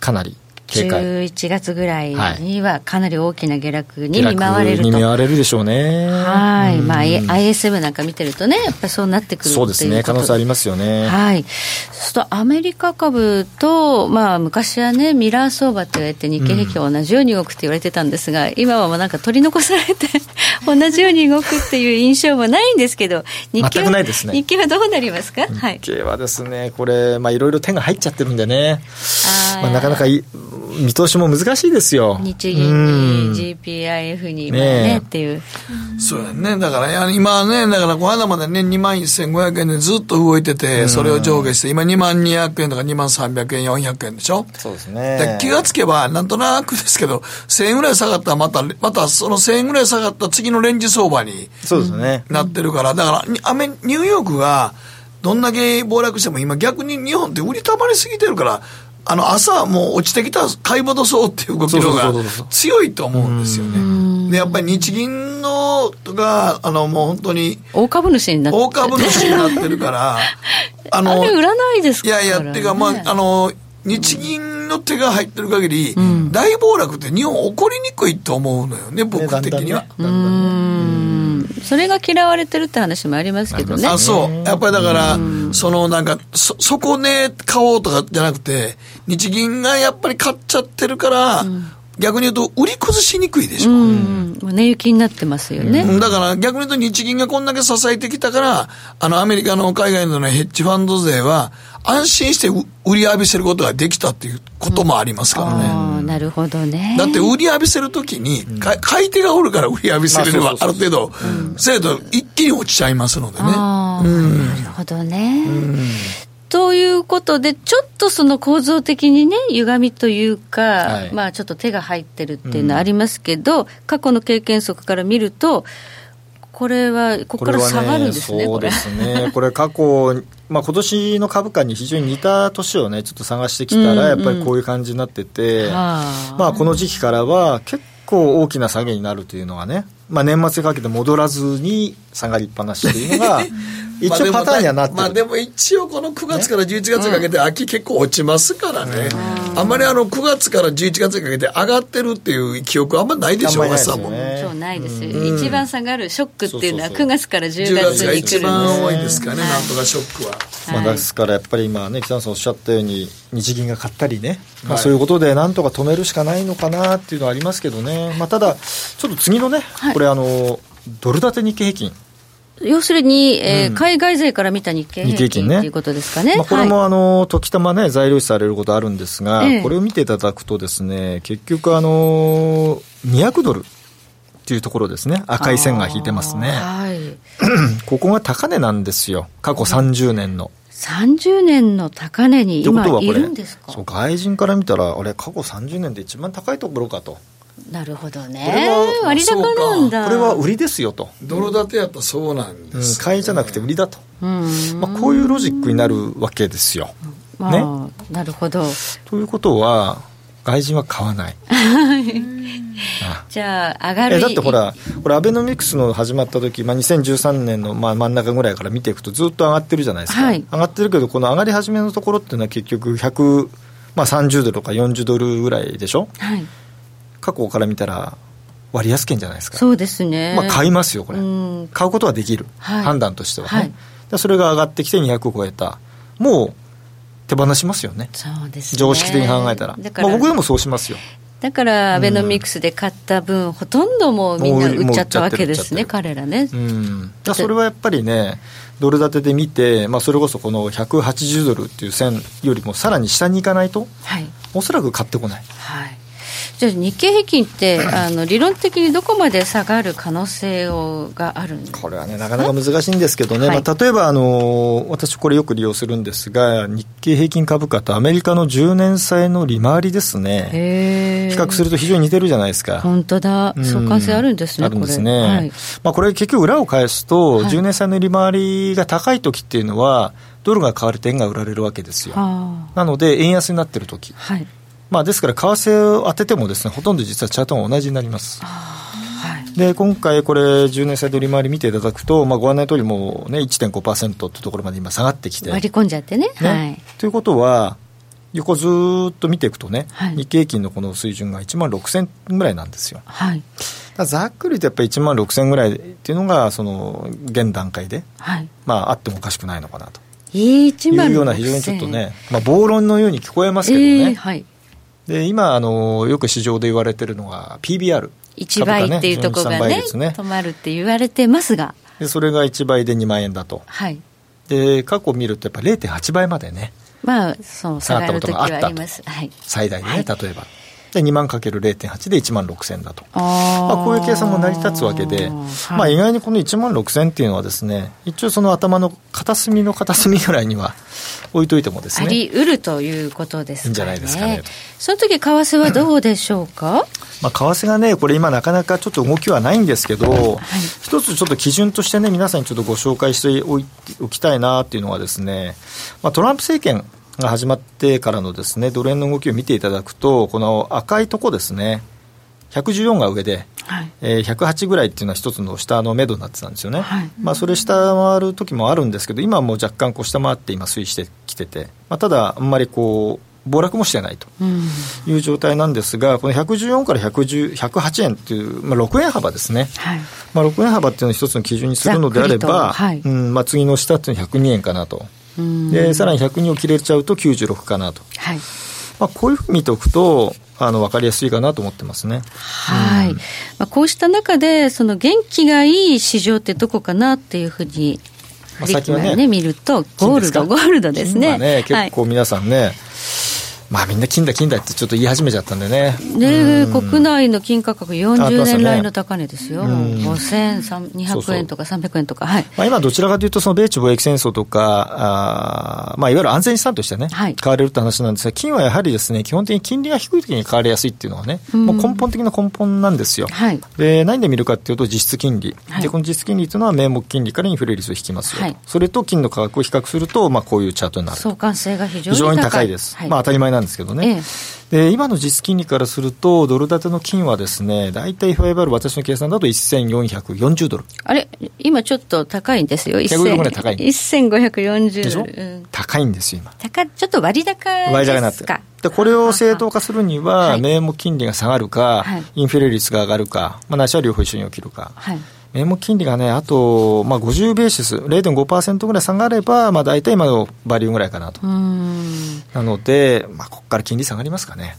かなり11月ぐらいにはかなり大きな下落に見舞われると。に見舞われるでしょうね。はい。まあ、ISM なんか見てるとね、やっぱりそうなってくるそうですね。可能性ありますよね。はい。そうするとアメリカ株と、まあ、昔はね、ミラー相場って言われて日経平均は同じように動くって言われてたんですが、うん、今はもうなんか取り残されて 同じように動くっていう印象もないんですけど、日経は、ね、日経はどうなりますか、日経はですね、これ、まあ、いろいろ手が入っちゃってるんでね、まあ、なかなかい見通しも難しいですよ。日銀に GPIF にねねっていう。そうやね。だから今ね、だからこの間までね、2万1500円でずっと動いてて、それを上下して、今2万200円とか2万300円、400円でしょ？そうですね。気がつけば、なんとなくですけど、1000円ぐらい下がったらまた、またその1000円ぐらい下がった次のレンジ相場にそうですね。なってるから、だから、アメニューヨークが、どんだけ暴落しても今逆に日本って売りたまりすぎてるから、あの朝もう落ちてきた買い戻そうっていう動きのが強いと思うんですよね。でやっぱり日銀のがあのもう本当に大株主になって。大株主になってるから あのあれ売らないですかいやいやっていうかまああの日銀の手が入ってる限り、うん、大暴落って日本起こりにくいと思うのよね僕的には。それが嫌われてるって話もありますけどね。あ、そう。やっぱりだから、そのなんか、そ、そこね、買おうとかじゃなくて、日銀がやっぱり買っちゃってるから、うん逆に言うと、売り崩しにくいでしょ。うん、値行きになってますよね。だから逆に言うと日銀がこんだけ支えてきたから、あのアメリカの海外の、ね、ヘッジファンド勢は、安心して売り浴びせることができたっていうこともありますからね。うん、なるほどね。だって売り浴びせるときに、うん、買い手がおるから売り浴びせれば、ある程度、精度一気に落ちちゃいますのでね。うん、なるほどね。ということで、ちょっとその構造的にね、歪みというか、はい、まあちょっと手が入ってるっていうのはありますけど、うん、過去の経験則から見ると、これは、ここから下がるんですね、これ、ね、そうですね、これ、過去、まあ今年の株価に非常に似た年をね、ちょっと探してきたら、やっぱりこういう感じになってて、うんうん、まあこの時期からは、結構大きな下げになるというのがね、まあ、年末にかけて戻らずに下がりっぱなしというのが、一応パターンにはなってまあでも一応この9月から11月にかけて秋結構落ちますからね、あん。まりあの9月から11月にかけて上がってるっていう記憶あんまないでしょう、ね、さんも。今日ないです。よ、一番下がるショックっていうのは9月から10月に来るんですが一番多いですかね、なんとかショックは。まあ、ですからやっぱり今ね、北野さんおっしゃったように、日銀が買ったりね、まあ、そういうことでなんとか止めるしかないのかなっていうのはありますけどね、まあ、ただ、ちょっと次のね、これあの、ドル建て日経平均。要するに、えーうん海外勢から見た日経平均ということですかね。まあ、これはいもあの時たまね、材料視されることあるんですが、ええこれを見ていただくとですね、結局あの200ドルっていうところですね、赤い線が引いてますね。はい。ここが高値なんですよ、過去30年の。30年の高値に今はいるんですか？そう外人から見たら、あれ、過去30年で一番高いところかと。なるほどこれねは。割高なんだ。これは売りですよと。ドル建てやったらそうなんうんです、買いじゃなくて売りだと。うん。まあ、こういうロジックになるわけですよ。まあ、ねなるほど。ということは、外人は買わない。あ じゃあ、上がるえだってほら、これ、アベノミクスの始まった時、まあ、2013年のまあ真ん中ぐらいから見ていくと、ずっと上がってるじゃないですか、はい上がってるけど、この上がり始めのところっていうのは、結局100、まあ、30ドルとか40ドルぐらいでしょ、はい。過去から見たら、割安券じゃないですか、そうですね。まあ、買いますよ、これ、うん買うことはできる、はい判断としてはね、はいでそれが上がってきて200を超えた、もう手放しますよね。そうですね。常識的に考えたら、だから、まあ、僕でもそうしますよ。だからアベノミクスで買った分、ほとんどもうみんな売っちゃったわけですね、彼らね。うん、だそれはやっぱりね、ドル建てで見て、まあ、それこそこの180ドルっていう線よりもさらに下に行かないと、はい。おそらく買ってこない。はい。じゃあ日経平均って、あの、理論的にどこまで下がる可能性をがあるんですか？これはね、なかなか難しいんですけどね、はいまあ、例えば、あの私、これよく利用するんですが、日経平均株価とアメリカの10年債の利回りですね、へ比較すると非常に似てるじゃないですか。本当だ。うん相関性あるんですね、あるんですこれ。ね、はい。まあ、これ、結局、裏を返すと、はい10年債の利回りが高い時っていうのは、ドルが買われて円が売られるわけですよ。はなので、円安になってる時あ。はい。まあ、ですから、為替を当ててもですね、ほとんど実はチャートが同じになります。はい。で、今回これ、10年債の利回り見ていただくと、まあ、ご案内通りもうね、1.5%というところまで今下がってきて。割り込んじゃってね。ねはい。ということは、横ずーっと見ていくとね、はい日経平均のこの水準が1万6000ぐらいなんですよ。はい。ざっくりとやっぱり1万6000ぐらいっていうのが、その、現段階で、はい。まあ、あってもおかしくないのかなと。1万いうような非常にちょっとね、まあ、暴論のように聞こえますけどね。えーはい。で今あの、よく市場で言われてるのが PBR。1倍っていうところがねね止まるって言われてますが。でそれが1倍で2万円だと。はい。で、過去を見るとやっぱ0.8倍までね、まあ、そう、下がる時は下がったことがあったあります。はい。最大でね、はい例えば。で、2万かける0.8で1万6000だと。あまあ、こういう計算も成り立つわけで、はい。まあ、意外にこの1万6000っていうのはですね、一応その頭の片隅の片隅ぐらいには置いといてもですね、あり得るということですかね。いいんじゃないですかね。とその時、為替はどうでしょうか、まあ、為替がね、これ今なかなかちょっと動きはないんですけど、一つちょっと基準としてね、皆さんにちょっとご紹介しておいおきたいなっていうのはですね、まあ、トランプ政権が始まってからのですね、ドル円の動きを見ていただくと、この赤いとこですね、114が上で、はい。えー108ぐらいっていうのは一つの下の目処になってたんですよね、はいまあ、それ下回る時もあるんですけど、今はもう若干こう下回って今、推移してきてて、まあ、ただ、あんまりこう暴落もしてないとうん。いう状態なんですが、この114から110 108円っていう、まあ、6円幅ですね、はい。まあ、6円幅っていうのを一つの基準にするのであれば、とはいうんまあ、次の下っていうのは102円かなと、うんでさらに102を切れちゃうと96かなと、はい。まあ、こういうふうに見ておくと、あの分かりやすいかなと思ってますね。はい。まあ、こうした中で、その元気がいい市場ってどこかなっていうふうに、まあねね、見ると、ゴールド、ゴールドですね。ね、はい結構皆さんね、まあみんな金だ金だってちょっと言い始めちゃったんでね。で、うん国内の金価格40上がってますよね年来の高値ですよ。もううん5200円とか300円とか。はい。まあ、今、どちらかというと、その米中貿易戦争とか、あーまあ、いわゆる安全資産としてね、はい買われるって話なんですが、金はやはりですね、基本的に金利が低い時に買われやすいっていうのはね、うんもう根本的な根本なんですよ。はい。で何で見るかっていうと、実質金利、はいでこの実質金利というのは名目金利からインフレ率を引きますよと、はいそれと金の価格を比較すると、まあ、こういうチャートになると相関性が非常に高い。非常に高いです、はいまあ、当たり前なんですけどね、えで今の実質金利からすると、ドル建ての金はですね、大体いわゆる私の計算だと1440ドル、あれ？今ちょっと高いんですよ。150ぐらい高い。1540でしょ、うん。高いんですよ、今。高ちょっと割高ですか？割高になってる。でこれを正当化するには、はい。名目金利が下がるか、はい。インフレ率が上がるか、まあ、ないしは両方一緒に起きるか。はい。名目金利がね、あと、まあ、50ベーシス、0.5%ぐらい下がれば、まあ、大体今のバリューぐらいかなと。なので、まあ、ここから金利下がりますかね。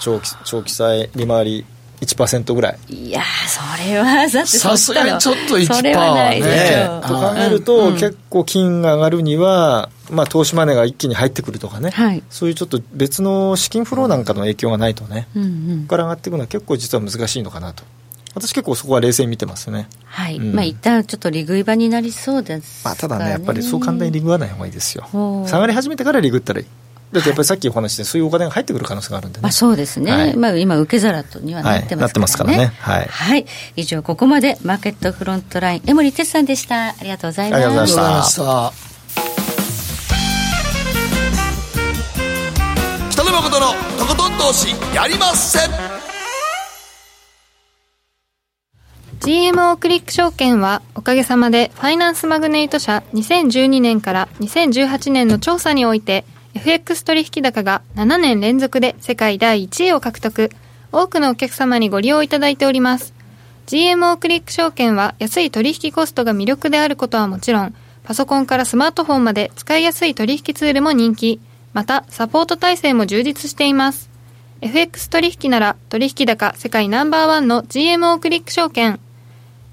長期、長期債利回り1%ぐらい。いやそれは、だってさすがにちょっと1%それはねょう。と考えると、結構金が上がるには、まあ、投資マネーが一気に入ってくるとかね、はいそういうちょっと別の資金フローなんかの影響がないとね、うんうんここから上がっていくのは結構実は難しいのかなと。私結構そこは冷静に見てますね。はい。うんまあ一旦ちょっと利食い場になりそうですまあ、ただね、やっぱりそう簡単にリグわない方がいいですよ下がり始めてからリグったらいい。だってやっぱりさっきお話して、そういうお金が入ってくる可能性があるんでね。まあそうですね。はいまあ今受け皿とにはなってますからね。はいなってますからねはいはい。以上、ここまでマーケットフロントライン、江森哲さんでした。ありがとうございます。ありがとうございましたありがとうございました北野誠のとことん投資やりません GMO クリック証券はおかげさまでファイナンスマグネイト社2012年から2018年の調査において FX 取引高が7年連続で世界第1位を獲得多くのお客様にご利用いただいております。GMO クリック証券は安い取引コストが魅力であることはもちろんパソコンからスマートフォンまで使いやすい取引ツールも人気。またサポート体制も充実しています。FX 取引なら取引高世界ナンバーワンの GMO クリック証券。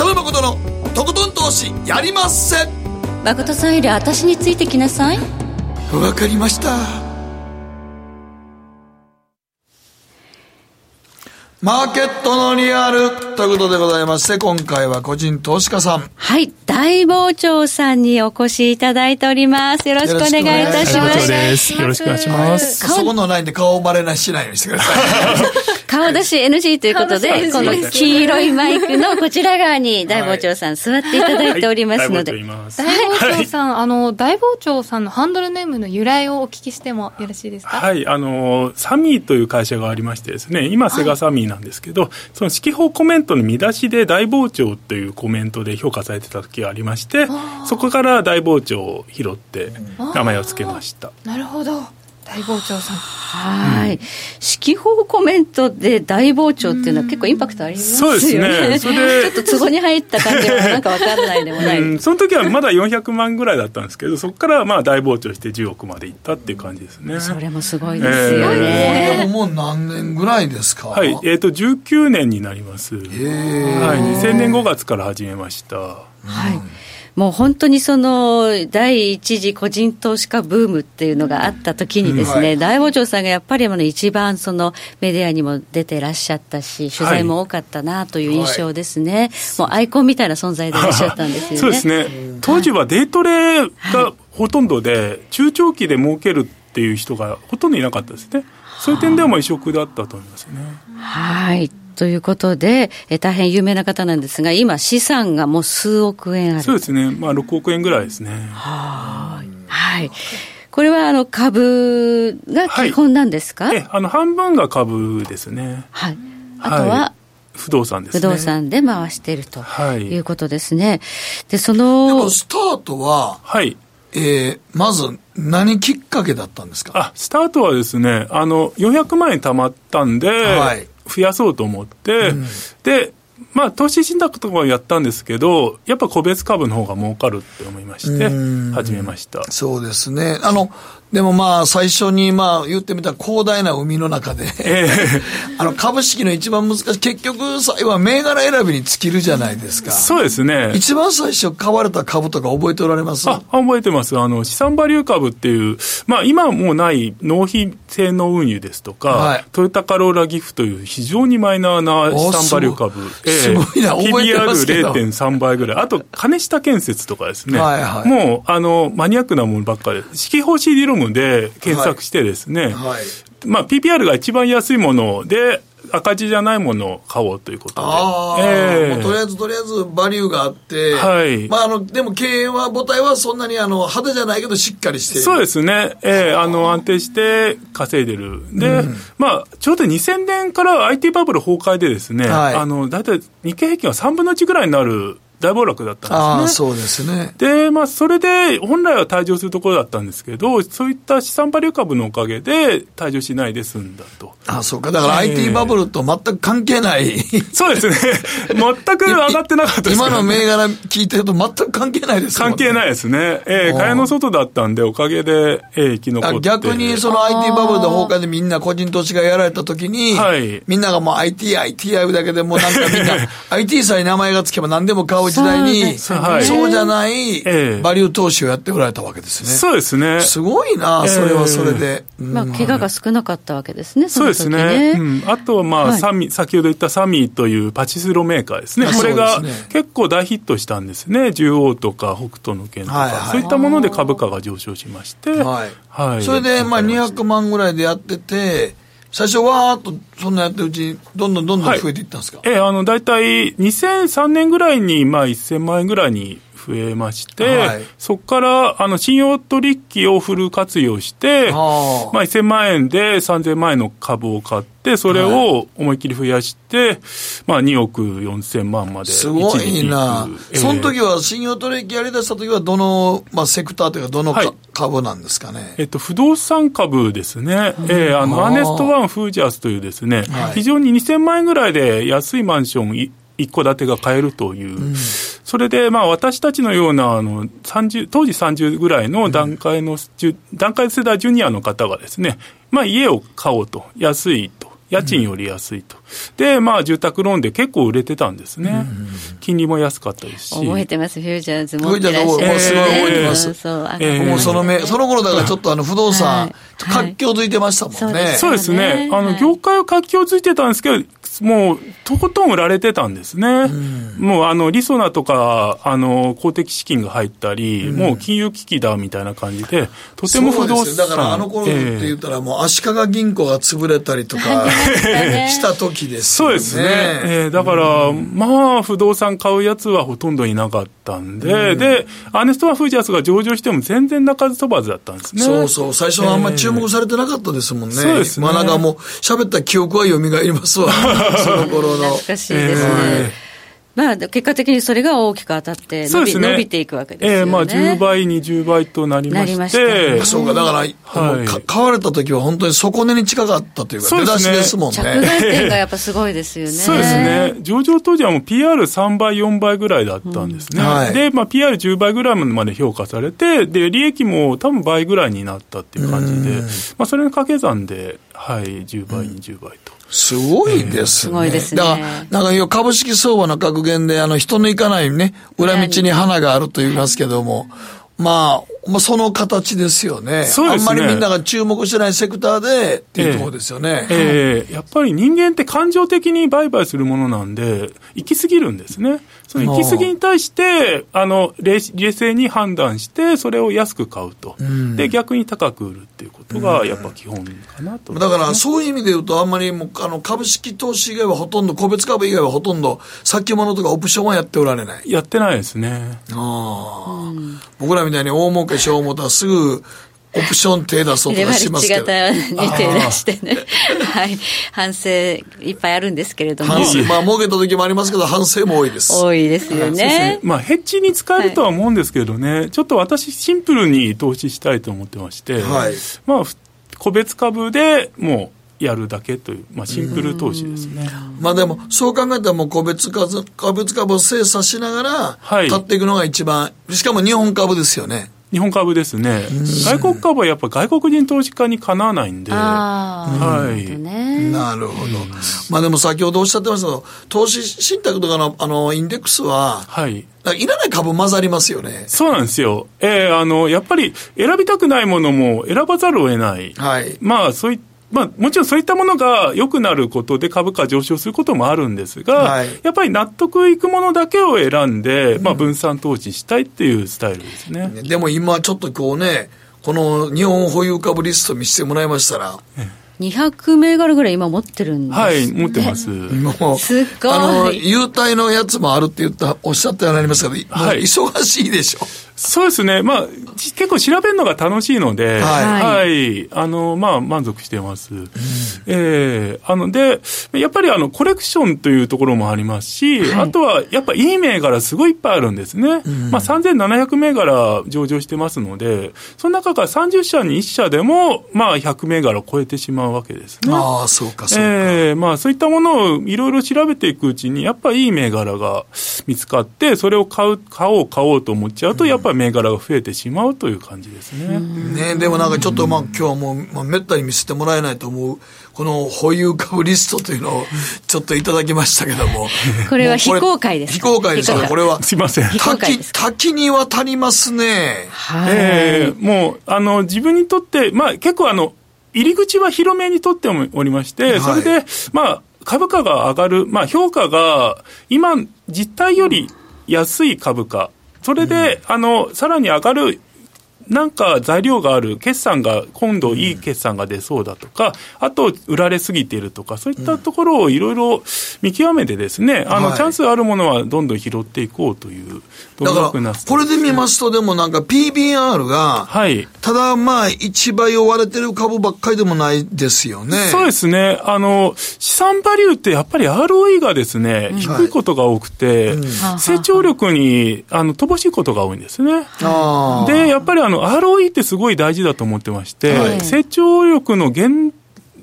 北野誠のとことん投資やりませ。ん誠さんより私についてきなさい。わかりました。マーケットのリアルということでございまして今回は個人投資家さん。はい。大傍聴さんにお越しいただいております。よろしくお願いいたします。よろしくお願いします。そこのラインで顔バレなしないようにしてください顔出し NG ということで、この黄色いマイクのこちら側に大傍聴さん座っていただいておりますので。はい。大傍聴さん、あの、大傍聴さんのハンドルネームの由来をお聞きしてもよろしいですか？はい、あのサミーという会社がありましてですね、今、セガサミーなんですけど、その指揮法コメントの見出しで大傍聴というコメントで評価されてた時がありまして、そこから大傍聴を拾って名前を付けました。なるほど。大傍聴さん。はい。指揮法コメントで大傍聴っていうのは結構インパクトありますよね。そうですねそれで ちょっと壺に入った感じはなんかわかんないでもない。うん、その時はまだ400万ぐらいだったんですけど、そこからまあ大傍聴して10億までいったっていう感じですね。それもすごいですよこれね。でももう何年ぐらいですか？はい、えっ、と、19年になります。はい、2000年5月から始めました。はい。もう本当にその第一次個人投資家ブームっていうのがあった時にですね、うんはい大傍聴さんがやっぱりあの一番そのメディアにも出てらっしゃったし、取材も多かったなという印象ですね。もうアイコンみたいな存在でいらっしゃったんですよね。そうですね、当時はデイトレがほとんどで、中長期で儲けるっていう人がほとんどいなかったですね、そういう点ではまあ異色だったと思いますね。はい。ということで、え大変有名な方なんですが、今、資産がもう数億円ある。そうですね、まあ、6億円ぐらいですね。はい。これはあの株が基本なんですか、はい、えあの半分が株ですね。はい。あとは、不動産ですね。不動産で回しているということですね。で、その。でもスタートは、はい。えー、まず何きっかけだったんですか？あ、スタートはですね、あの、400万円貯まったんで、はい、増やそうと思って、うん、で、まあ、投資信託とかやったんですけど、やっぱ個別株の方が儲かるって思いまして、始めました。そうですね。あの、でもまあ、最初にまあ、言ってみたら広大な海の中で、えー、あの、株式の一番難しい、結局、最後は銘柄選びに尽きるじゃないですか。そうですね。一番最初買われた株とか覚えておられます？あ、覚えてます。あの、資産バリュー株っていう、まあ、今はもうない納品性能運輸ですとか、はい、トヨタカローラギフという非常にマイナーな資産バリュー株。えー、すごいな、覚えてますけど。PBR0.3 倍ぐらい。あと、金下建設とかですね。はいはい、もう、あの、マニアックなものばっかり。式法 CD ロムで検索してですね、はい。はい、まあ、PPR が一番安いもので、赤字じゃないものを買おうということで。ああ、ええもうとりあえず、とりあえず、バリューがあって、はい。まあ、あの、でも経営は、母体はそんなに、あの、派手じゃないけど、しっかりして。そうですね。ええあの、安定して稼いでる。で、まあ、ちょうど2000年から IT バブル崩壊でですね、はい。あの、だいたい日経平均は3分の1ぐらいになる大暴落だったああ、んですね。そうですね。で、まあ、それで、本来は退場するところだったんですけど、そういった資産バリュー株のおかげで、退場しないで済んだと。ああ、そうか。だからええ IT バブルと全く関係ない。そうですね。全く上がってなかったですねの銘柄聞いてると全く関係ないですもんね関係ないですね。ええああ蚊帳の外だったんで、おかげで、ええ生き残って。逆にその IT バブルで崩壊でみんな個人投資がやられた時に、はいみんながもう IT、IT やるだけでもうなんかみんな IT さえ名前がつけば何でも買う時代に、そうですねはいそうじゃないええバリュー投資をやっておられたわけですね。そうですね。すごいな、それはそれで。うんまあ、怪我が少なかったわけですね、そうですね。うん、あとは、まあ、はいサミ、先ほど言ったサミーというパチスロメーカーですね。あこれが結構大ヒットしたんですね。中央とか北斗の拳とか、はいはいそういったもので株価が上昇しまして、はい。はいそれで、まあ、200万ぐらいでやってて、最初わーっとそんなやってるうちに、どんどんどんどん増えていったんですか、ええ、あの、大体2003年ぐらいに、まあ、1000万円ぐらいに増えまして、はい。そこから、あの、信用取引をフル活用して、はあまあ、1000万円で3000万円の株を買って、それを思いっきり増やして、まあ、2億4000万まですごいな。ええその時は信用取引やり出した時は、どの、まあ、セクターというか、どのか、はい。株なんですかね？えっと、不動産株ですね。ええあの、あー。アーネストワン・フージャースというですね、はい。非常に2000万円ぐらいで安いマンションい一戸建てが買えるという、それで、まあ、私たちのような、あの、30、当時30ぐらいの段階の、じゅ段階世代ジュニアの方がですね、まあ、家を買おうと、安いと。家賃より安いと。で、まあ、住宅ローンで結構売れてたんですね。金利も安かったですし。覚えてます、フュージャーズ持ってらっしゃる、フュージャーズすごい覚えてます。うんそう、あええ。もうその目、その頃だからちょっとあの不動産、はい。活況づいてましたもんね。そうですそうですね。あの、はい。業界は活気をついてたんですけど、もう、とことん売られてたんですね。もう、あの、リソナとか、あの、公的資金が入ったり、もう金融危機だみたいな感じで、とても不動産。そうですよだからあの頃って言ったらもう足利銀行が潰れたりとか した時ですよね。そうですね。えーだから、まあ、不動産買うやつはほとんどいなかったんで、で、アーネストワ・フージャースが上場しても全然鳴かず飛ばずだったんですね。そうそう。最初はあんまり注目されてなかったですもんね。そうですねまあなんかもう喋った記憶は蘇りますわ。その頃の。懐かしいですね。えまあ、結果的にそれが大きく当たって伸び,、ね。伸びていくわけですよね。ええまあ、10倍、20倍となりまして。しそうか、だから、はいか買われた時は本当に底値に近かったというか、出だしそうですもん着ね。眼点がやっぱすごいですよね。そうですね。上場当時はもう PR3 倍、4倍ぐらいだったんですね。うんはいで、まあ PR10 倍ぐらいまで評価されて、で、利益も多分倍ぐらいになったっていう感じで、まあそれの掛け算で、はい、10倍、20倍と。すごいですね。すごいですねだから、なんか要は株式相場の格言で、あの、人の行かないね、裏道に花があると言いますけども、まあ、まあ、その形ですよね。ねあんまりみんなが注目してないセクターでっていうところですよね。ええやっぱり人間って感情的に売買するものなんで、行き過ぎるんですね。その行き過ぎに対して、あの、冷冷静に判断して、それを安く買うと。で、逆に高く売るっていうことが、やっぱ基本かなと思いますね、だから、そういう意味で言うと、あんまりもう、あの、株式投資以外はほとんど、個別株以外はほとんど、先物とかオプションはやっておられない。やってないですね。ああ、僕らみたいに大儲けしよう思ったらすぐ、オプション手出そうとかレバレッしますけど。ジ型に手出してね。はい。反省いっぱいあるんですけれども。反省、まあ、儲けた時もありますけど、反省も多いです。多いですよね。まあ、ヘッジに使えるとは思うんですけどね、ちょっと私、シンプルに投資したいと思ってまして、はいまあ、ふ個別株でもうやるだけという、まあ、シンプル投資ですね。まあでも、そう考えたらもう個別株、個別株を精査しながら、はい買っていくのが一番、しかも日本株ですよね。日本株ですね。外国株はやっぱ外国人投資家にかなわないんで、ああ、はいなるほどね。なるほど。まあでも先ほどおっしゃってましたけど、投資信託とかの、あの、インデックスは、はい。いらない株混ざりますよね。そうなんですよ。えーあの、やっぱり選びたくないものも選ばざるを得ない。はい。まあ、そういまあ、もちろんそういったものが良くなることで株価上昇することもあるんですが、はい。やっぱり納得いくものだけを選んで、まあ、分散投資したいっていうスタイルですね。でも今ちょっとこうね、この日本保有株リスト見せてもらいましたら、200銘柄ぐらい今持ってるんです、ね、はい、持ってます。もう、すごい。あの、優待のやつもあるって言った、おっしゃったようになりますけど、はい。忙しいでしょ。そうですね。まあ、じ結構調べるのが楽しいので、はいはい。あの、まあ、満足してます。ええあの、で、やっぱりあの、コレクションというところもありますし、あとは、やっぱいい銘柄すごいいっぱいあるんですね。まあ、3700銘柄上場してますので、その中から30社に1社でも、まあ、100銘柄を超えてしまうわけですね。ああ、そうか、そうか。ええまあそういったものをいろいろ調べていくうちに、やっぱりいい銘柄が見つかって、それを買う、買おう、買おうと思っちゃうと、やっぱり銘柄が増えてしまうという感じですね。ね、でもなんかちょっとまあ今日はもう、まあ、めったに見せてもらえないと思う、この保有株リストというのをちょっといただきましたけども。これは非公開です非公開ですから、これは。すいません。非公多岐開です、多岐にわたりますね。はい、ええもう、あの、自分にとって、まあ結構あの、入り口は広めにとっておりまして、はいそれで、まあ、株価が上がる、まあ評価が、今、実態より安い株価、それで、あの、さらに上がるなんか材料がある、決算が、今度いい決算が出そうだとか、あと、売られすぎているとか、そういったところをいろいろ見極めてですね、あの、はいチャンスあるものはどんどん拾っていこうという、だから、これで見ますと、でもなんか PBR が、はい。ただまあ、1倍を割れてる株ばっかりでもないですよね。そうですね。あの、資産バリューってやっぱり ROE がですね、低いことが多くて、成長力に、あの、乏しいことが多いんですね。で、やっぱりあの、ROE ってすごい大事だと思ってまして、はい成長力の原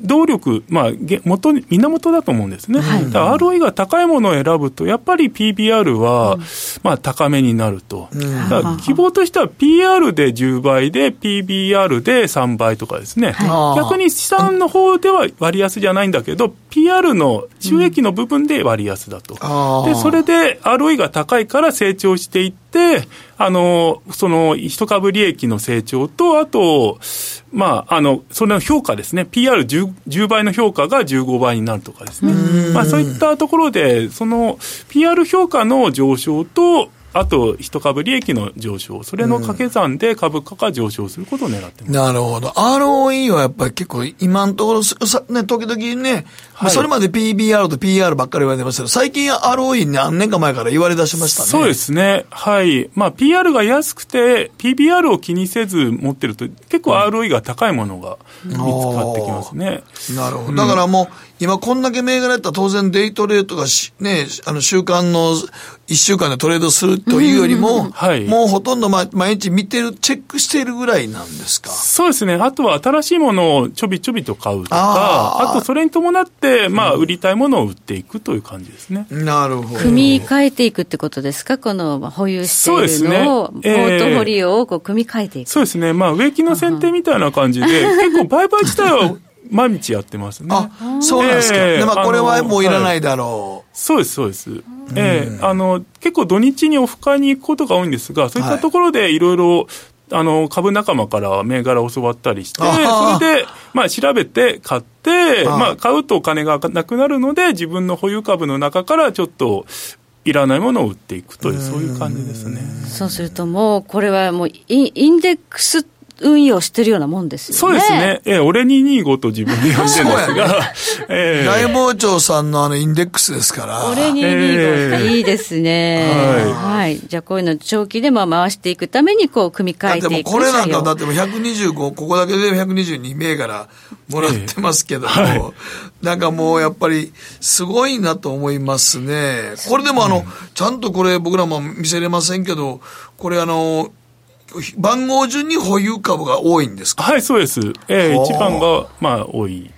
動力、まあ、げ元に、源だと思うんですね。だから ROE が高いものを選ぶと、やっぱり PBR は、まあ、高めになると。だから希望としては PR で10倍で、PBR で3倍とかですね。はい逆に資産の方では割安じゃないんだけど、PR の収益の部分で割安だと。あーで、それで ROE が高いから成長していって、あの、その、一株利益の成長と、あと、まあ、あの、それの評価ですね。PR10 10倍の評価が15倍になるとかですね。まあ、そういったところで、その、PR 評価の上昇と、あと、一株利益の上昇、それの掛け算で株価が上昇することを狙ってます。なるほど。ROE はやっぱり結構今のところす、さね、時々ね、はいそれまで PBR と PR ばっかり言われてましたけど、最近 ROE 何年か前から言われ出しましたね。そうですね。はい。まあ、PR が安くて、PBR を気にせず持ってると、結構 ROE が高いものが見つかってきますね。なるほど。だからもう、今こんだけ銘柄やったら当然デイトレードがし、ね、あの週間の1週間でトレードするというよりも、はいもうほとんどま毎日見てる、チェックしているぐらいなんですか？そうですね。あとは新しいものをちょびちょびと買うとか、あとそれに伴って、まあ、売りたいものを売っていくという感じですね。なるほど。組み替えていくってことですか？このまあ保有しているのを、そうですねポートフォリオをこう組み替えていく。そうですね。まあ、植木の剪定みたいな感じで、結構売買自体は毎日やってますね。あ、そうなんですか。ええでまあこれはもういらないだろそうです、そうです。ええあの、結構土日にオフ会に行くことが多いんですが、そういったところでいろいろ、あの、株仲間から銘柄を教わったりして、それで、まあ、調べて買って、まあ、買うとお金がなくなるので、自分の保有株の中からちょっと、いらないものを売っていくという、そういう感じですね。そうするともう、これはもうイン、インデックス運用してるようなもんですよね。そうですね。ええ俺225と自分で呼んでるんですが、え大傍聴さんのあのインデックスですから。俺にええいいですね。ははい。じゃあこういうの長期でまあ回していくためにこう組み替えていくこれなんか、だってもう125、ここだけで122銘柄もらってますけども、ええはいなんかもうやっぱりすごいなと思いますね。これでもあの、ちゃんとこれ僕らも見せれませんけど、これあの、番号順に保有株が多いんですか？はい、そうです。ええはあ一番が、まあ、多い。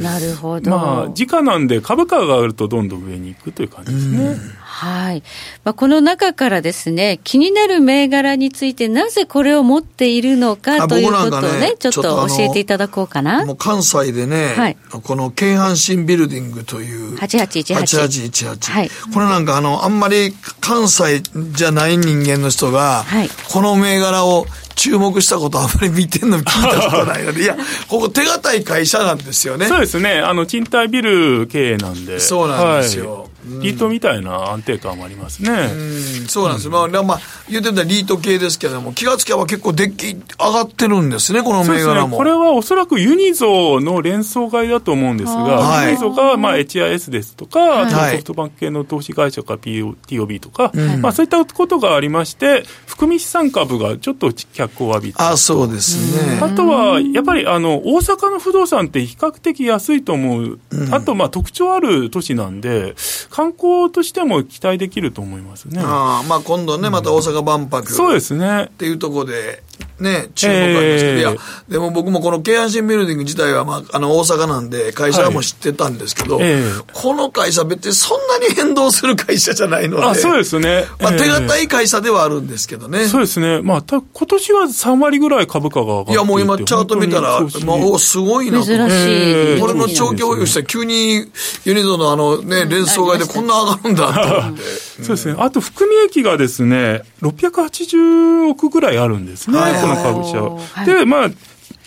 なるほど。まあ、時価なんで株価が上がるとどんどん上に行くという感じですね。はい。まあ、この中からですね、気になる銘柄について、なぜこれを持っているのあかということをね、ねちょっと教えていただこうかな。もう関西でね、はいこの京阪神ビルディングという、8818 8818はいこれなんかあの、あんまり関西じゃない人間の人が、はいこの銘柄を注目したことあんまり見てんの聞いたことないので、いや、ここ手堅い会社なんですよね。そうですね。あの、賃貸ビル経営なんで。そうなんですよ。リートみたいな安定感もありますね。うん、そうなんですよ。まあ、まあ、言ってたリート系ですけども、気がつけば結構デッキ上がってるんですね、この銘柄も。ね、これはおそらくユニゾの連想買いだと思うんですが、はい、ユニゾが、まあ、HIS ですとか、はい、ソフトバンク系の投資会社か TOB とか、うん、まあ、そういったことがありまして、含み資産株がちょっと脚光を浴びてあ、そうですね。あとは、やっぱり、あの、大阪の不動産って比較的安いと思う。うん、あと、まあ、特徴ある都市なんで、観光としても期待できると思いますね。あまあ、今度ね、また大阪万博、そうですね。っていうところで、ね、注目ありますけど、えー、いや、でも僕もこの京阪神ビルディング自体は、まあ、あの、大阪なんで、会社はも知ってたんですけど、はいえー、この会社別にそんなに変動する会社じゃないので、あそうですね。まあ、手堅い会社ではあるんですけどね。そうですね。まあ、た今年は3割ぐらい株価が上がっていや、もう今、チャート見たら、まあ、おすごいなと。珍しい。これの長期保有したら急にユニゾのあのね、連想買いでこんな上がるんだと思って。そうですね。あと、含み益がですね、680億ぐらいあるんですね、この株社。で、まあ、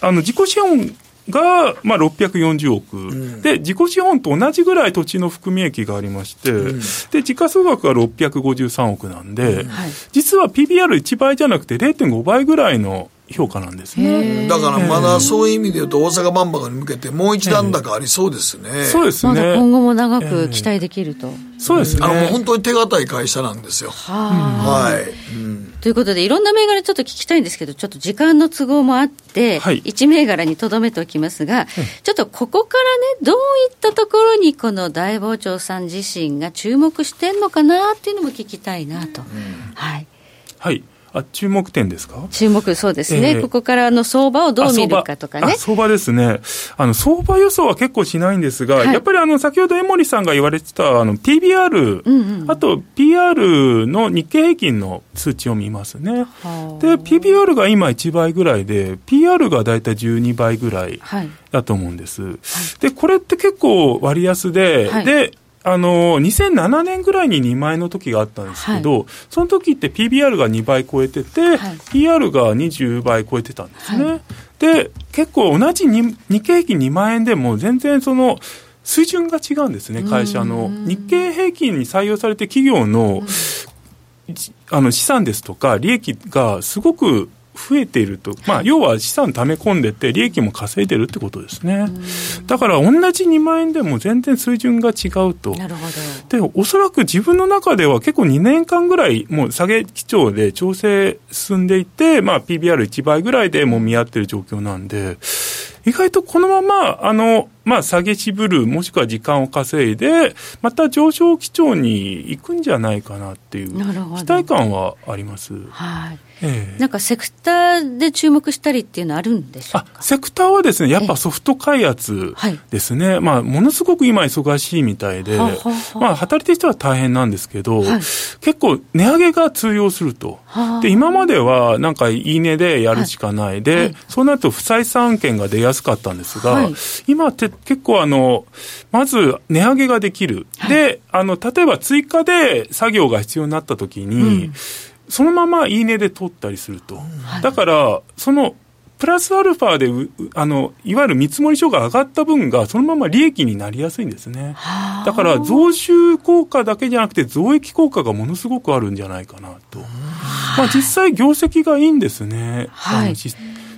あの、自己資本が、まあ、640億、うん、で、自己資本と同じぐらい土地の含み益がありまして、うん、で、時価総額が653億なんで、うん。はい、実は PBR1 倍じゃなくて0.5倍ぐらいの評価なんですね。だからまだそういう意味で言うと、大阪万博に向けてもう一段高ありそうですね。そうですね。ま、今後も長く期待できると。そうですね。あの、もう本当に手堅い会社なんですよ。はい。うん、ということで、いろんな銘柄ちょっと聞きたいんですけど、ちょっと時間の都合もあって、はい、1銘柄にとどめておきますが、ちょっとここからね、どういったところにこの大傍聴さん自身が注目してんのかなっていうのも聞きたいなと。はい。はい。あ注目点ですか？注目、そうですね、えー、ここからの相場をどう見るかとかね。相場ですね。あの、相場予想は結構しないんですが、はい、やっぱりあの先ほど江森さんが言われてたあの PBR、うんうん、あと PR の日経平均の数値を見ますね。で、PBR が今1倍ぐらいで、PR が大体12倍ぐらい。だと思うんです。はい、で、これって結構割安で、はい、で、あの2007年ぐらいに2万円の時があったんですけど、はい、その時って PBR が2倍超えてて、はい、PR が20倍超えてたんですね。はい、で、結構同じ日経平均2万円でも全然その、水準が違うんですね、会社の。日経平均に採用されて企業の、あの資産ですとか利益がすごく増えていると、まあ、要は資産溜め込んでて、利益も稼いでるってことですね。だから同じ2万円でも全然水準が違うと。なるほど。で、おそらく自分の中では結構2年間ぐらい、もう下げ基調で調整進んでいて、まあ、PBR1 倍ぐらいでもう見合ってる状況なんで、意外とこのまま、あの、まあ、下げ渋る、もしくは時間を稼いで、また上昇基調に行くんじゃないかなっていう、期待感はあります。はい。えなんかセクターで注目したりっていうのはあるんでしょうか？セクターはですね、やっぱソフト開発ですね、まあ、ものすごく今忙しいみたいで、ははまあ、働いてる人は大変なんですけど、はい、結構値上げが通用すると。で、今まではなんかいいねでやるしかないで、はい、そうなると不採算案件が出やすかったんですが、今って結構あの、まず値上げができる。で、あの、例えば追加で作業が必要になった時に、うんそのままいいねで取ったりすると。だから、その、プラスアルファであの、いわゆる見積書が上がった分が、そのまま利益になりやすいんですね。だから、増収効果だけじゃなくて、増益効果がものすごくあるんじゃないかなと。まあ、実際、業績がいいんですね。はい、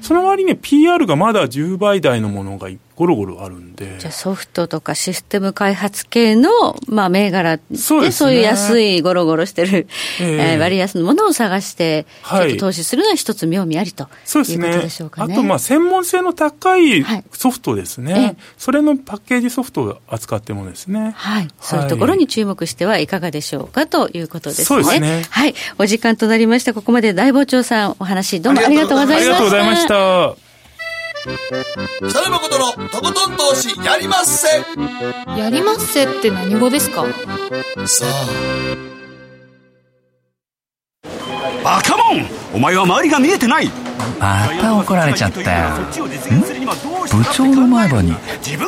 その割に PR がまだ10倍台のものがゴロゴロあるんで。じゃあソフトとかシステム開発系の、まあ、銘柄でそうそういう安いゴロゴロしてる、えー、割安のものを探して、ちょっと投資するのは一つ妙味ありと、そうですね、いうことでしょうかね。あと、まあ、専門性の高いソフトですね、はい、それのパッケージソフトを扱ってもですね。はい。そういうところに注目してはいかがでしょうかということですね。そうですね。はい。お時間となりました。ここまで大傍聴さんお話どうもありがとうございました。ありがとうございました。北野誠のとことん投資やりまっせ。やりまっせって何語ですか？さあ。バカモン。お前は周りが見えてない。また怒られちゃったよ。部長の前歯に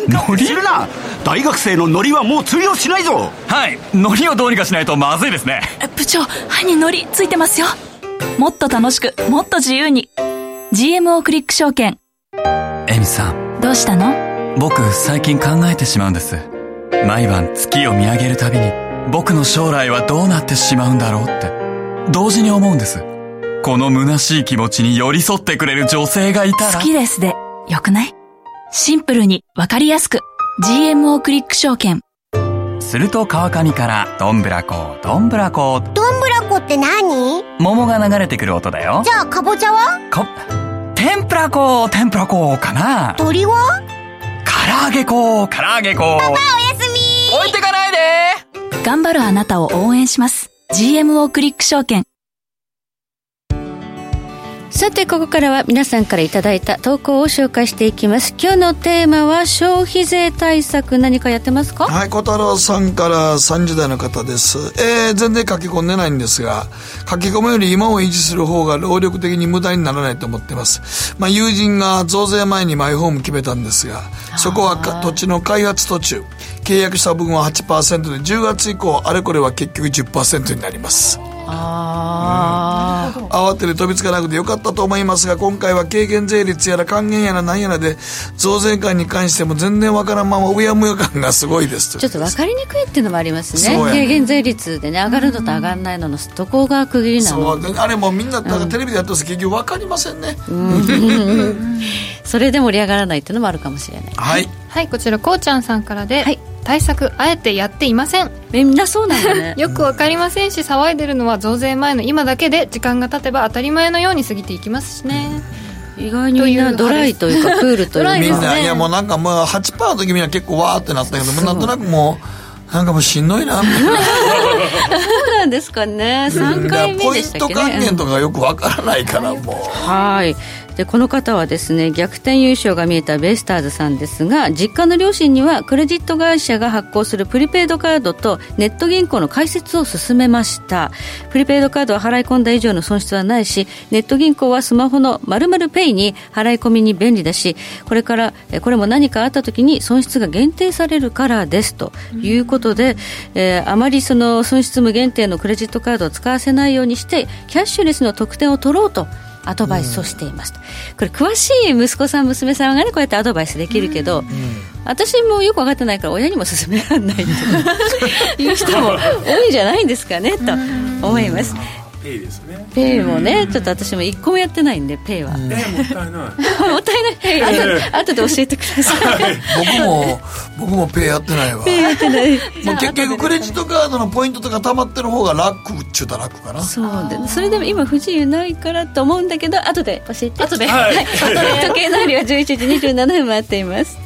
ノリするな。大学生のノリはもう通用しないぞ。はい。ノリをどうにかしないとまずいですね。部長歯にノリついてますよ。もっと楽しくもっと自由に。GMO クリック証券エミさん。どうしたの？僕最近考えてしまうんです。毎晩月を見上げるたびに僕の将来はどうなってしまうんだろうって。同時に思うんです。この虚しい気持ちに寄り添ってくれる女性がいたら。好きですでよくない？シンプルにわかりやすく。GMO クリック証券。すると川上からどんぶらこどんぶらこ。どんぶらこって何？桃が流れてくる音だよ。じゃあかぼちゃは？こ天ぷらこ天ぷらこかな。鳥は？唐揚げこ唐揚げこパパおやすみ。置いてかないで。頑張るあなたを応援します。GMO クリック証券さてここからは皆さんからいただいた投稿を紹介していきます。今日のテーマは消費税対策何かやってますか？はい小太郎さんから30代の方です。えー、全然書き込んでないんですが書き込むより今を維持する方が労力的に無駄にならないと思ってます。まあ友人が増税前にマイホーム決めたんですがそこは土地の開発途中。契約した分は8%で10月以降あれこれは結局10%になりますああ、うん、慌てて飛びつかなくてよかったと思いますが今回は軽減税率やら還元やら何やらで増税感に関しても全然わからんままうやむや感がすごいですちょっと分かりにくいっていうのもありますね。軽減税率でね上がるのと上がらないののどこが区切りなの。そうあれもみんななんかテレビでやってます結局分かりませんね、それで盛り上がらないっていうのもあるかもしれないはい、はい、こちらこうちゃんさんからで、はい。対策あえてやっていません。みんなそうなんだね。よくわかりませんし騒いでるのは増税前の今だけで時間が経てば当たり前のように過ぎていきますしね、意外にみんなドライというかクールというか、みんな、いやもうなんかもう8%の時みんな結構わーってなったけどなんとなくもう。なんかもうしんどいな。みたいなそうなんですかね。3回目でしたっけ、ね、ポイント還元とかよくわからないからもう。はいでこの方はですね逆転優勝が見えたベイスターズさんですが実家の両親にはクレジット会社が発行するプリペイドカードとネット銀行の開設を進めました。プリペイドカードは払い込んだ以上の損失はないしネット銀行はスマホの〇〇ペイに払い込みに便利だしこれからこれも何かあった時に損失が限定されるからですということで、うん、えー、あまりその損失無限定のクレジットカードを使わせないようにしてキャッシュレスの特典を取ろうとアドバイスをしています、うん、これ詳しい息子さん娘さんがねこうやってアドバイスできるけど、うん、私もよく分かってないから親にも勧められないという人も多いんじゃないんですかねと思います。ペイですね。ペイもねちょっと私も一個もやってないんでペイは、えー、もったいない。もったいない。えー、後で教えてください。僕も僕もペイやってないわ。ペイやってない。もう結局クレジットカードのポイントとかたまってる方が楽っちゅうたら楽かな。そうでそれでも今不自由ないからと思うんだけど後で教えて。後で、はい、時計の針は11時27分回っています。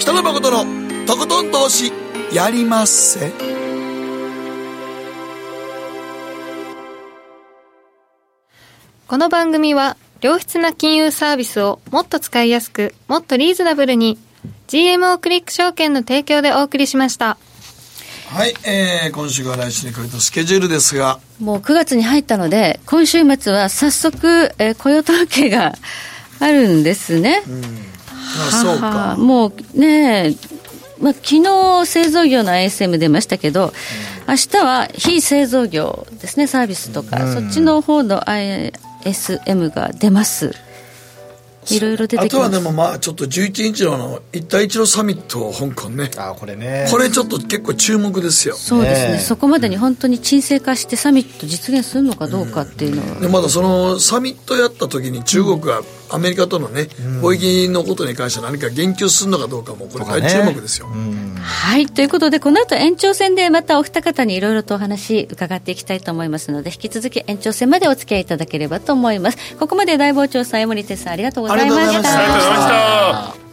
北野誠のとことん投資やりまっせこの番組は良質な金融サービスをもっと使いやすくもっとリーズナブルに GMO クリック証券の提供でお送りしました。はい、えー、今週から来週にかけたスケジュールですが。もう9月に入ったので今週末は早速、えー、雇用統計があるんですね、うん、あそうか。もうねまあ、昨日製造業の ISM 出ましたけど、明日は非製造業ですね、サービスとか、うん、そっちの方の SM が出ます。いろいろ出てきます。あとはでもまあちょっと11日のの一帯一路サミット香港ね。あこれね。これちょっと結構注目ですよ。そうですね、ね、そこまでに本当に沈静化してサミット実現するのかどうかっていうのは、うん、でまだそのサミットやった時に中国がアメリカとのね、貿易のことに関して何か言及するのかどうかもこれ大注目ですよ、ね、はい。ということでこの後延長戦でまたお二方にいろいろとお話伺っていきたいと思いますので引き続き延長戦までお付き合いいただければと思います。ここまで大傍聴さん江森哲さんありがとうございました。ありがとうございました